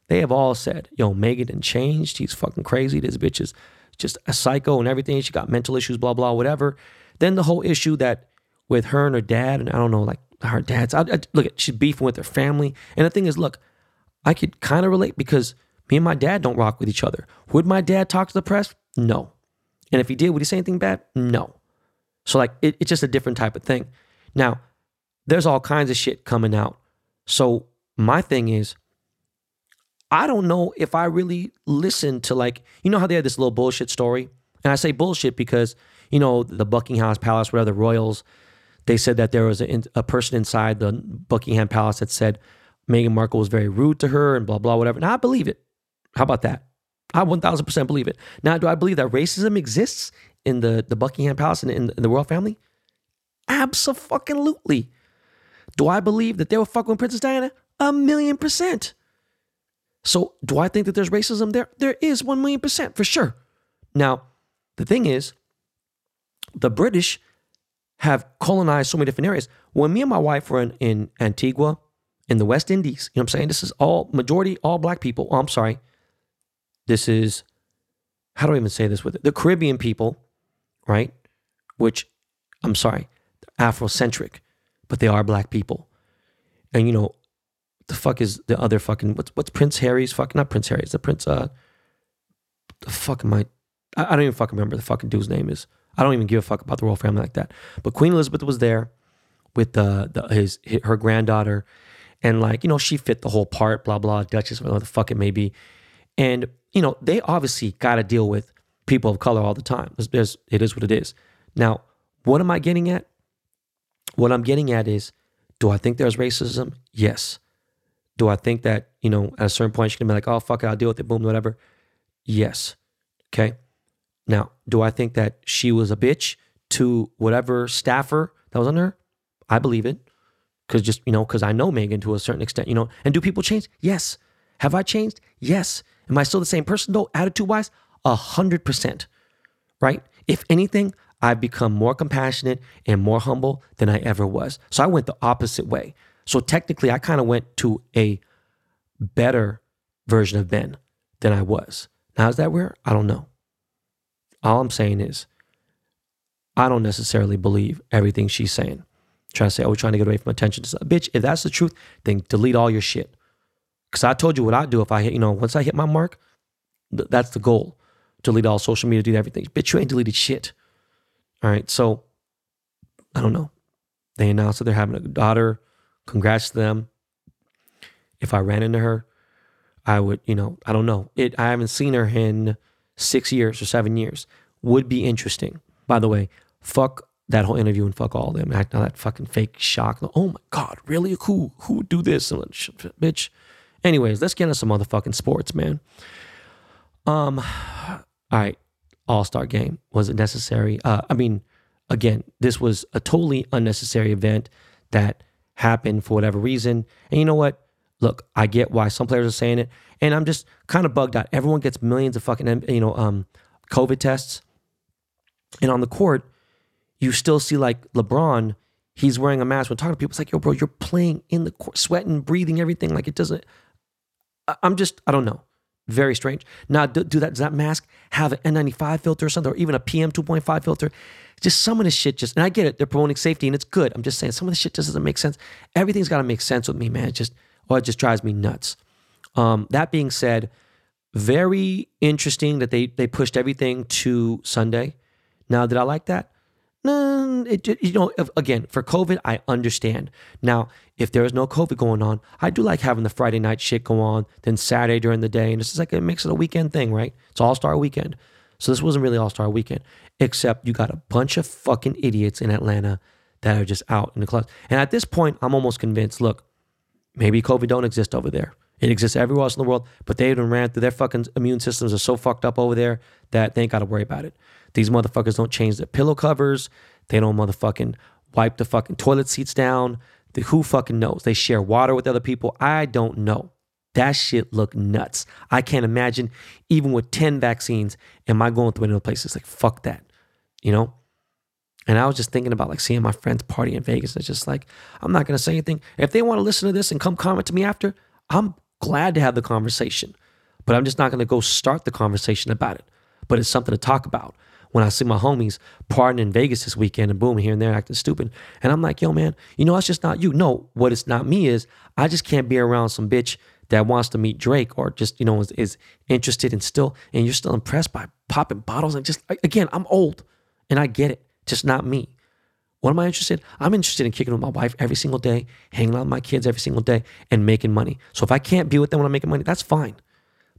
They have all said, yo, Meghan done changed. He's fucking crazy. This bitch is just a psycho and everything. She got mental issues, blah, blah, whatever. Then the whole issue that with her and her dad, and I don't know, like her dad's, I, I, look, she's beefing with her family. And the thing is, look, I could kind of relate because me and my dad don't rock with each other. Would my dad talk to the press? No. And if he did, would he say anything bad? No. So like it, it's just a different type of thing. Now, there's all kinds of shit coming out. So my thing is, I don't know if I really listen to like, you know how they had this little bullshit story? And I say bullshit because, you know, the Buckingham Palace, whatever, the royals, they said that there was a, a person inside the Buckingham Palace that said Meghan Markle was very rude to her and blah, blah, whatever. Now I believe it. How about that? I 1000% believe it. Now, do I believe that racism exists in the, the Buckingham Palace and in, in the royal family? Absolutely. Do I believe that they were fucking Princess Diana? A million percent. So do I think that there's racism there? There is one million percent for sure. Now, the thing is, the British have colonized so many different areas. When me and my wife were in, in Antigua, in the West Indies, you know what I'm saying? This is all majority, all black people. Oh, I'm sorry. This is, how do I even say this with it? The Caribbean people, right? Which, I'm sorry, Afrocentric, but they are black people. And you know, the fuck is the other fucking what's what's Prince Harry's fucking not Prince Harry's the Prince uh the fuck am I I, I don't even fucking remember the fucking dude's name is. I don't even give a fuck about the royal family like that. But Queen Elizabeth was there with the, the his, his her granddaughter, and like you know she fit the whole part. Blah blah Duchess, whatever the fuck it may be, and you know they obviously got to deal with people of color all the time. It is what it is. Now, what am I getting at? What I'm getting at is, do I think there's racism? Yes. Do I think that you know at a certain point she can be like, oh fuck it, I'll deal with it, boom, whatever. Yes. Okay. Now, do I think that she was a bitch to whatever staffer that was under her? I believe it. Because just, you know, because I know Meghan to a certain extent, you know. And do people change? Yes. Have I changed? Yes. Am I still the same person though, attitude wise? A hundred percent. Right? If anything, I've become more compassionate and more humble than I ever was. So I went the opposite way. So technically, I kind of went to a better version of Ben than I was. Now, is that where? I don't know. All I'm saying is, I don't necessarily believe everything she's saying. Trying to say, oh, we're trying to get away from attention. Bitch, if that's the truth, then delete all your shit. Because I told you what I do if I hit, you know, once I hit my mark, th- that's the goal. Delete all social media, do everything. Bitch, you ain't deleted shit. All right. So, I don't know. They announced that they're having a daughter. Congrats to them. If I ran into her, I would, you know, I don't know. It I haven't seen her in six years or seven years. Would be interesting. By the way, fuck that whole interview and fuck all of them. Now that fucking fake shock. Oh my God, really? Who who would do this? Bitch. Anyways, let's get into some motherfucking sports, man. Um, all right. All Star game. Was it necessary? Uh, I mean, again, this was a totally unnecessary event that happened for whatever reason. And you know what? Look, I get why some players are saying it, and I'm just kind of bugged out. Everyone gets millions of fucking you know um, COVID tests, and on the court, you still see like LeBron. He's wearing a mask when talking to people. It's like, yo, bro, you're playing in the court, sweating, breathing, everything. Like it doesn't. I'm just, I don't know. Very strange. Now, do, do that, does that mask have an N95 filter or something, or even a PM 2.5 filter? Just some of this shit just, and I get it, they're promoting safety and it's good. I'm just saying some of the shit just doesn't make sense. Everything's got to make sense with me, man. It just, or it just drives me nuts. Um, that being said, very interesting that they they pushed everything to Sunday. Now, did I like that? No, it, you know, again, for COVID, I understand. Now, if there is no COVID going on, I do like having the Friday night shit go on, then Saturday during the day, and it's just like it makes it a weekend thing, right? It's All Star Weekend. So this wasn't really All Star Weekend, except you got a bunch of fucking idiots in Atlanta that are just out in the clubs. And at this point, I'm almost convinced. Look, Maybe COVID don't exist over there. It exists everywhere else in the world, but they even ran through their fucking immune systems are so fucked up over there that they ain't got to worry about it. These motherfuckers don't change their pillow covers. They don't motherfucking wipe the fucking toilet seats down. The, who fucking knows? They share water with other people. I don't know. That shit look nuts. I can't imagine, even with 10 vaccines, am I going through any of places? Like, fuck that. You know? And I was just thinking about like seeing my friends party in Vegas. It's just like, I'm not going to say anything. If they want to listen to this and come comment to me after, I'm glad to have the conversation. But I'm just not going to go start the conversation about it. But it's something to talk about. When I see my homies partying in Vegas this weekend and boom, here and there acting stupid. And I'm like, yo, man, you know, it's just not you. No, what it's not me is I just can't be around some bitch that wants to meet Drake or just, you know, is, is interested in still, and you're still impressed by popping bottles. And just, again, I'm old and I get it just not me. What am I interested? I'm interested in kicking with my wife every single day, hanging out with my kids every single day, and making money. So if I can't be with them when I'm making money, that's fine.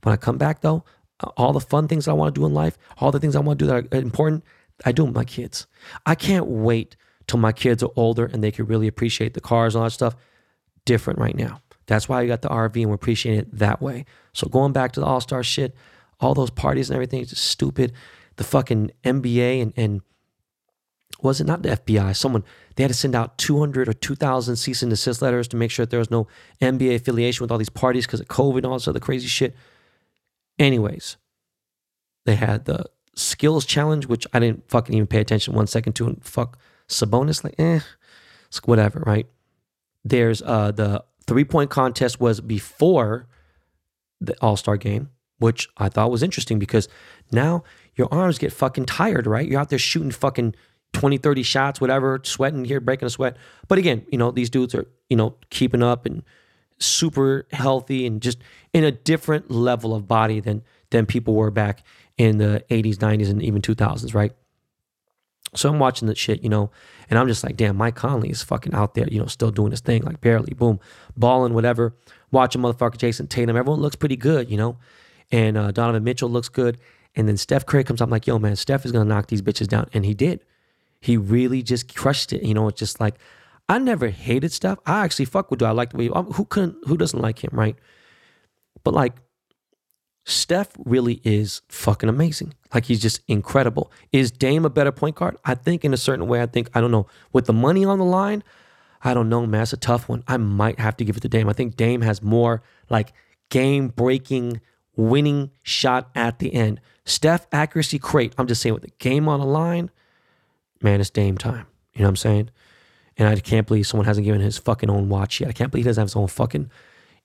When I come back though, uh, all the fun things that I want to do in life, all the things I want to do that are important, I do with my kids. I can't wait till my kids are older and they can really appreciate the cars and all that stuff. Different right now. That's why I got the RV and we're appreciating it that way. So going back to the All Star shit, all those parties and everything is just stupid the fucking NBA and, and was it not the FBI? Someone they had to send out 200 or 2,000 cease and desist letters to make sure that there was no NBA affiliation with all these parties because of COVID and all this other crazy shit. Anyways, they had the skills challenge, which I didn't fucking even pay attention one second to, and fuck Sabonis, like eh, it's whatever, right? There's uh the three point contest was before the All Star game, which I thought was interesting because now your arms get fucking tired, right? You're out there shooting fucking 20, 30 shots, whatever, sweating here, breaking a sweat. But again, you know, these dudes are, you know, keeping up and super healthy and just in a different level of body than than people were back in the 80s, 90s, and even 2000s, right? So I'm watching that shit, you know, and I'm just like, damn, Mike Conley is fucking out there, you know, still doing his thing, like barely, boom, balling, whatever. Watching motherfucker Jayson Tatum, everyone looks pretty good, you know, and uh, Donovan Mitchell looks good. And then Steph Curry comes up, I'm like, yo, man, Steph is gonna knock these bitches down, and he did. He really just crushed it. You know, it's just like I never hated Steph. I actually fuck with. Do I like the way um, who couldn't who doesn't like him, right? But like Steph really is fucking amazing. Like he's just incredible. Is Dame a better point guard? I think in a certain way. I think I don't know with the money on the line. I don't know, man. That's a tough one. I might have to give it to Dame. I think Dame has more like game breaking, winning shot at the end. Steph accuracy, great. I'm just saying with the game on the line, man, it's Dame time. You know what I'm saying? And I can't believe someone hasn't given his fucking own watch yet. I can't believe he doesn't have his own fucking,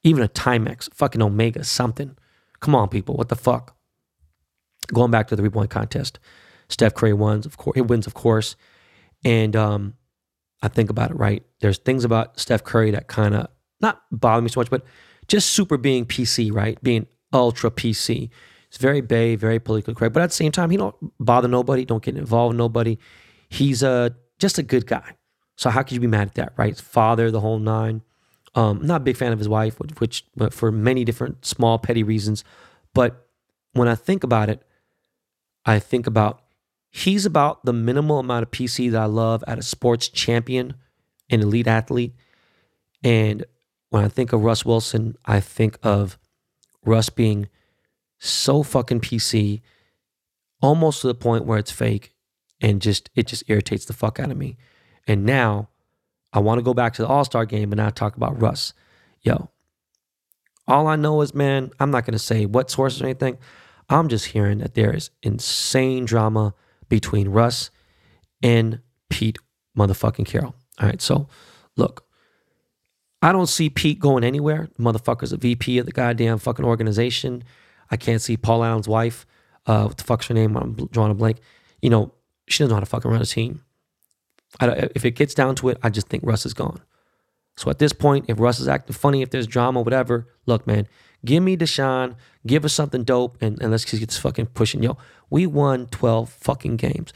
even a Timex, fucking Omega, something. Come on, people. What the fuck? Going back to the three point contest, Steph Curry wins, of course. He wins, of course. And um, I think about it, right? There's things about Steph Curry that kind of not bother me so much, but just super being PC, right? Being ultra PC. It's very bay, very politically correct, but at the same time, he don't bother nobody, don't get involved with nobody. He's a just a good guy. So how could you be mad at that, right? Father, the whole nine. Um, not a big fan of his wife, which, which for many different small petty reasons. But when I think about it, I think about he's about the minimal amount of PC that I love at a sports champion, an elite athlete. And when I think of Russ Wilson, I think of Russ being so fucking PC, almost to the point where it's fake and just it just irritates the fuck out of me. And now I want to go back to the All Star game and now talk about Russ. Yo, all I know is, man, I'm not gonna say what sources or anything. I'm just hearing that there is insane drama between Russ and Pete motherfucking Carroll. All right, so look, I don't see Pete going anywhere. Motherfucker's a VP of the goddamn fucking organization. I can't see Paul Allen's wife. Uh, what the fuck's her name? I'm drawing a blank. You know, she doesn't know how to fucking run a team. if it gets down to it, I just think Russ is gone. So at this point, if Russ is acting funny, if there's drama, whatever, look, man, give me Deshaun, give us something dope, and, and let's just get this fucking pushing. Yo, we won 12 fucking games.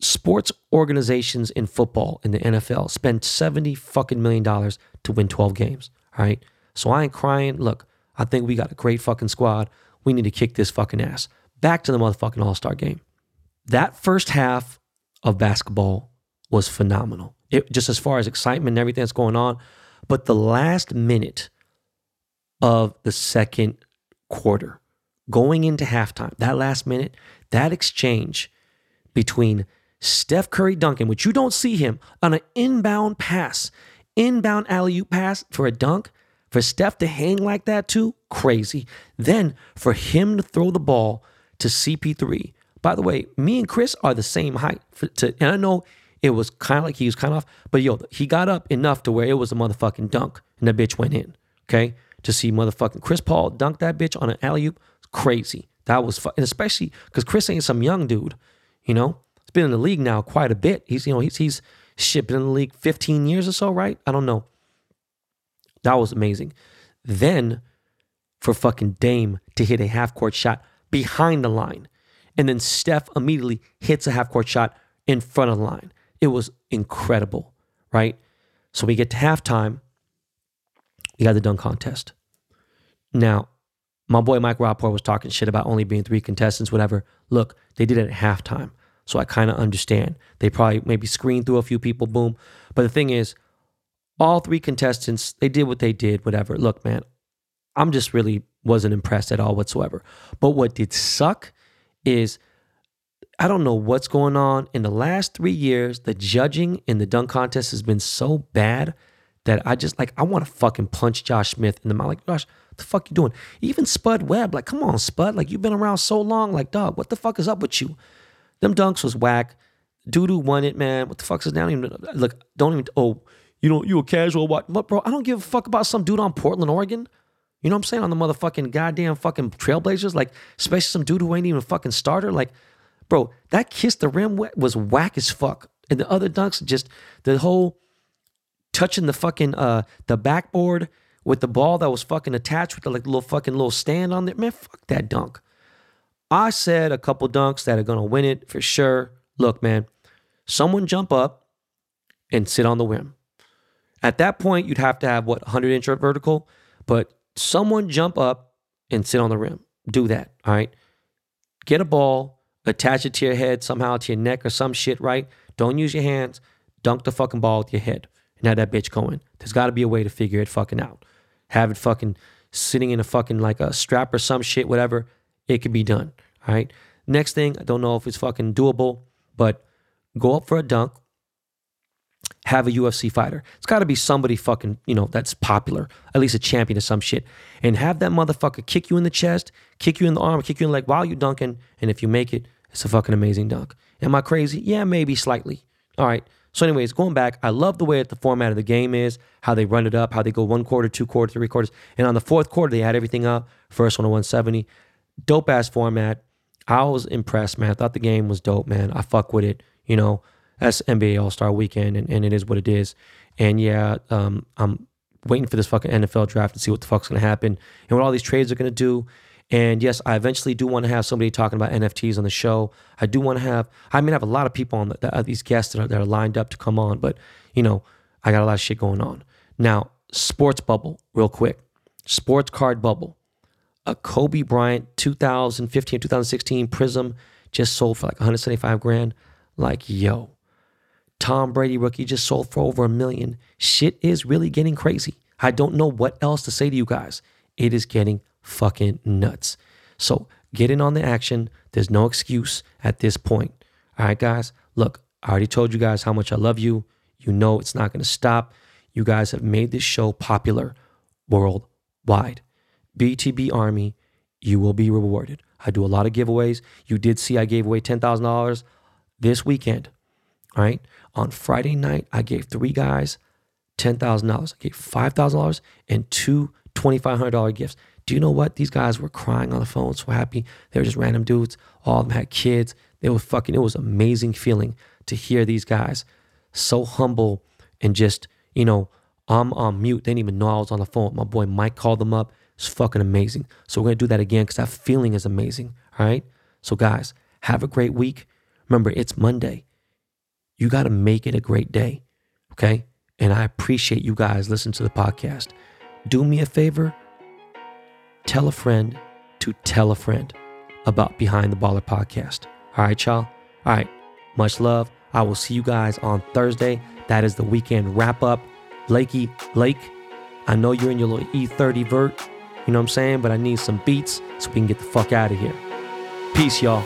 Sports organizations in football in the NFL spend 70 fucking million dollars to win 12 games. All right. So I ain't crying. Look, I think we got a great fucking squad. We need to kick this fucking ass. Back to the motherfucking All Star game that first half of basketball was phenomenal. It, just as far as excitement and everything that's going on. But the last minute of the second quarter, going into halftime, that last minute, that exchange between Steph Curry Duncan, which you don't see him on an inbound pass, inbound alley oop pass for a dunk, for Steph to hang like that too, crazy. Then for him to throw the ball to CP3, by the way, me and Chris are the same height. For, to, and I know it was kind of like he was kind of off, but yo, he got up enough to where it was a motherfucking dunk, and that bitch went in. Okay, to see motherfucking Chris Paul dunk that bitch on an alley oop, crazy. That was and especially because Chris ain't some young dude. You know, he's been in the league now quite a bit. He's you know he's he's shit been in the league 15 years or so, right? I don't know. That was amazing. Then for fucking Dame to hit a half court shot behind the line and then Steph immediately hits a half court shot in front of the line. It was incredible, right? So we get to halftime. We got the dunk contest. Now, my boy Mike Rapaport was talking shit about only being three contestants, whatever. Look, they did it at halftime. So I kind of understand. They probably maybe screened through a few people, boom. But the thing is, all three contestants, they did what they did, whatever. Look, man, I'm just really wasn't impressed at all whatsoever. But what did suck is I don't know what's going on. In the last three years, the judging in the dunk contest has been so bad that I just like I want to fucking punch Josh Smith in the mouth. Like, Josh, what the fuck you doing? Even Spud Webb, like, come on, Spud. Like, you've been around so long. Like, dog, what the fuck is up with you? Them dunks was whack. Doodoo won it, man. What the fuck is down? Even look, don't even. Oh, you know, you a casual what? What, bro? I don't give a fuck about some dude on Portland, Oregon. You know what I'm saying? On the motherfucking goddamn fucking Trailblazers, like especially some dude who ain't even a fucking starter. Like, bro, that kiss the rim was whack as fuck. And the other dunks, just the whole touching the fucking uh the backboard with the ball that was fucking attached with the like little fucking little stand on there. Man, fuck that dunk. I said a couple dunks that are gonna win it for sure. Look, man, someone jump up and sit on the rim. At that point, you'd have to have what 100 inch vertical, but someone jump up and sit on the rim. Do that. All right. Get a ball, attach it to your head somehow to your neck or some shit, right? Don't use your hands. Dunk the fucking ball with your head and have that bitch going. There's got to be a way to figure it fucking out. Have it fucking sitting in a fucking like a strap or some shit, whatever. It could be done. All right. Next thing, I don't know if it's fucking doable, but go up for a dunk, have a UFC fighter. It's got to be somebody fucking, you know, that's popular, at least a champion of some shit. And have that motherfucker kick you in the chest, kick you in the arm, kick you in the leg while you're dunking. And if you make it, it's a fucking amazing dunk. Am I crazy? Yeah, maybe slightly. All right. So, anyways, going back, I love the way that the format of the game is, how they run it up, how they go one quarter, two quarter, three quarters. And on the fourth quarter, they had everything up. First one to 170. Dope ass format. I was impressed, man. I thought the game was dope, man. I fuck with it. You know, that's NBA All Star Weekend, and, and it is what it is. And yeah, um, I'm waiting for this fucking NFL draft to see what the fuck's gonna happen and what all these trades are gonna do. And yes, I eventually do want to have somebody talking about NFTs on the show. I do want to have, I mean, I have a lot of people on the, the, these guests that are, that are lined up to come on, but you know, I got a lot of shit going on. Now, sports bubble, real quick. Sports card bubble. A Kobe Bryant 2015 2016 Prizm just sold for like 175 grand. Like, yo, Tom Brady rookie just sold for over a million. Shit is really getting crazy. I don't know what else to say to you guys. It is getting fucking nuts. So get in on the action. There's no excuse at this point. All right, guys. Look, I already told you guys how much I love you. You know it's not going to stop. You guys have made this show popular worldwide. BTB Army, you will be rewarded. I do a lot of giveaways. You did see I gave away $10,000 this weekend. All right. On Friday night, I gave three guys $10,000. I gave $5,000 and two $2,500 gifts. Do you know what? These guys were crying on the phone, so happy. They were just random dudes. All of them had kids. They were fucking, it was amazing feeling to hear these guys so humble and just, you know, I'm on mute. They didn't even know I was on the phone. My boy Mike called them up. It's fucking amazing. So we're gonna do that again because that feeling is amazing. All right. So guys, have a great week. Remember, it's Monday you got to make it a great day. Okay. And I appreciate you guys listening to the podcast. Do me a favor, tell a friend to tell a friend about Behind the Baller podcast. All right, y'all. All right. Much love. I will see you guys on Thursday. That is the weekend wrap up. Lakey, Lake, I know you're in your little E30 vert, you know what I'm saying? But I need some beats so we can get the fuck out of here. Peace, y'all.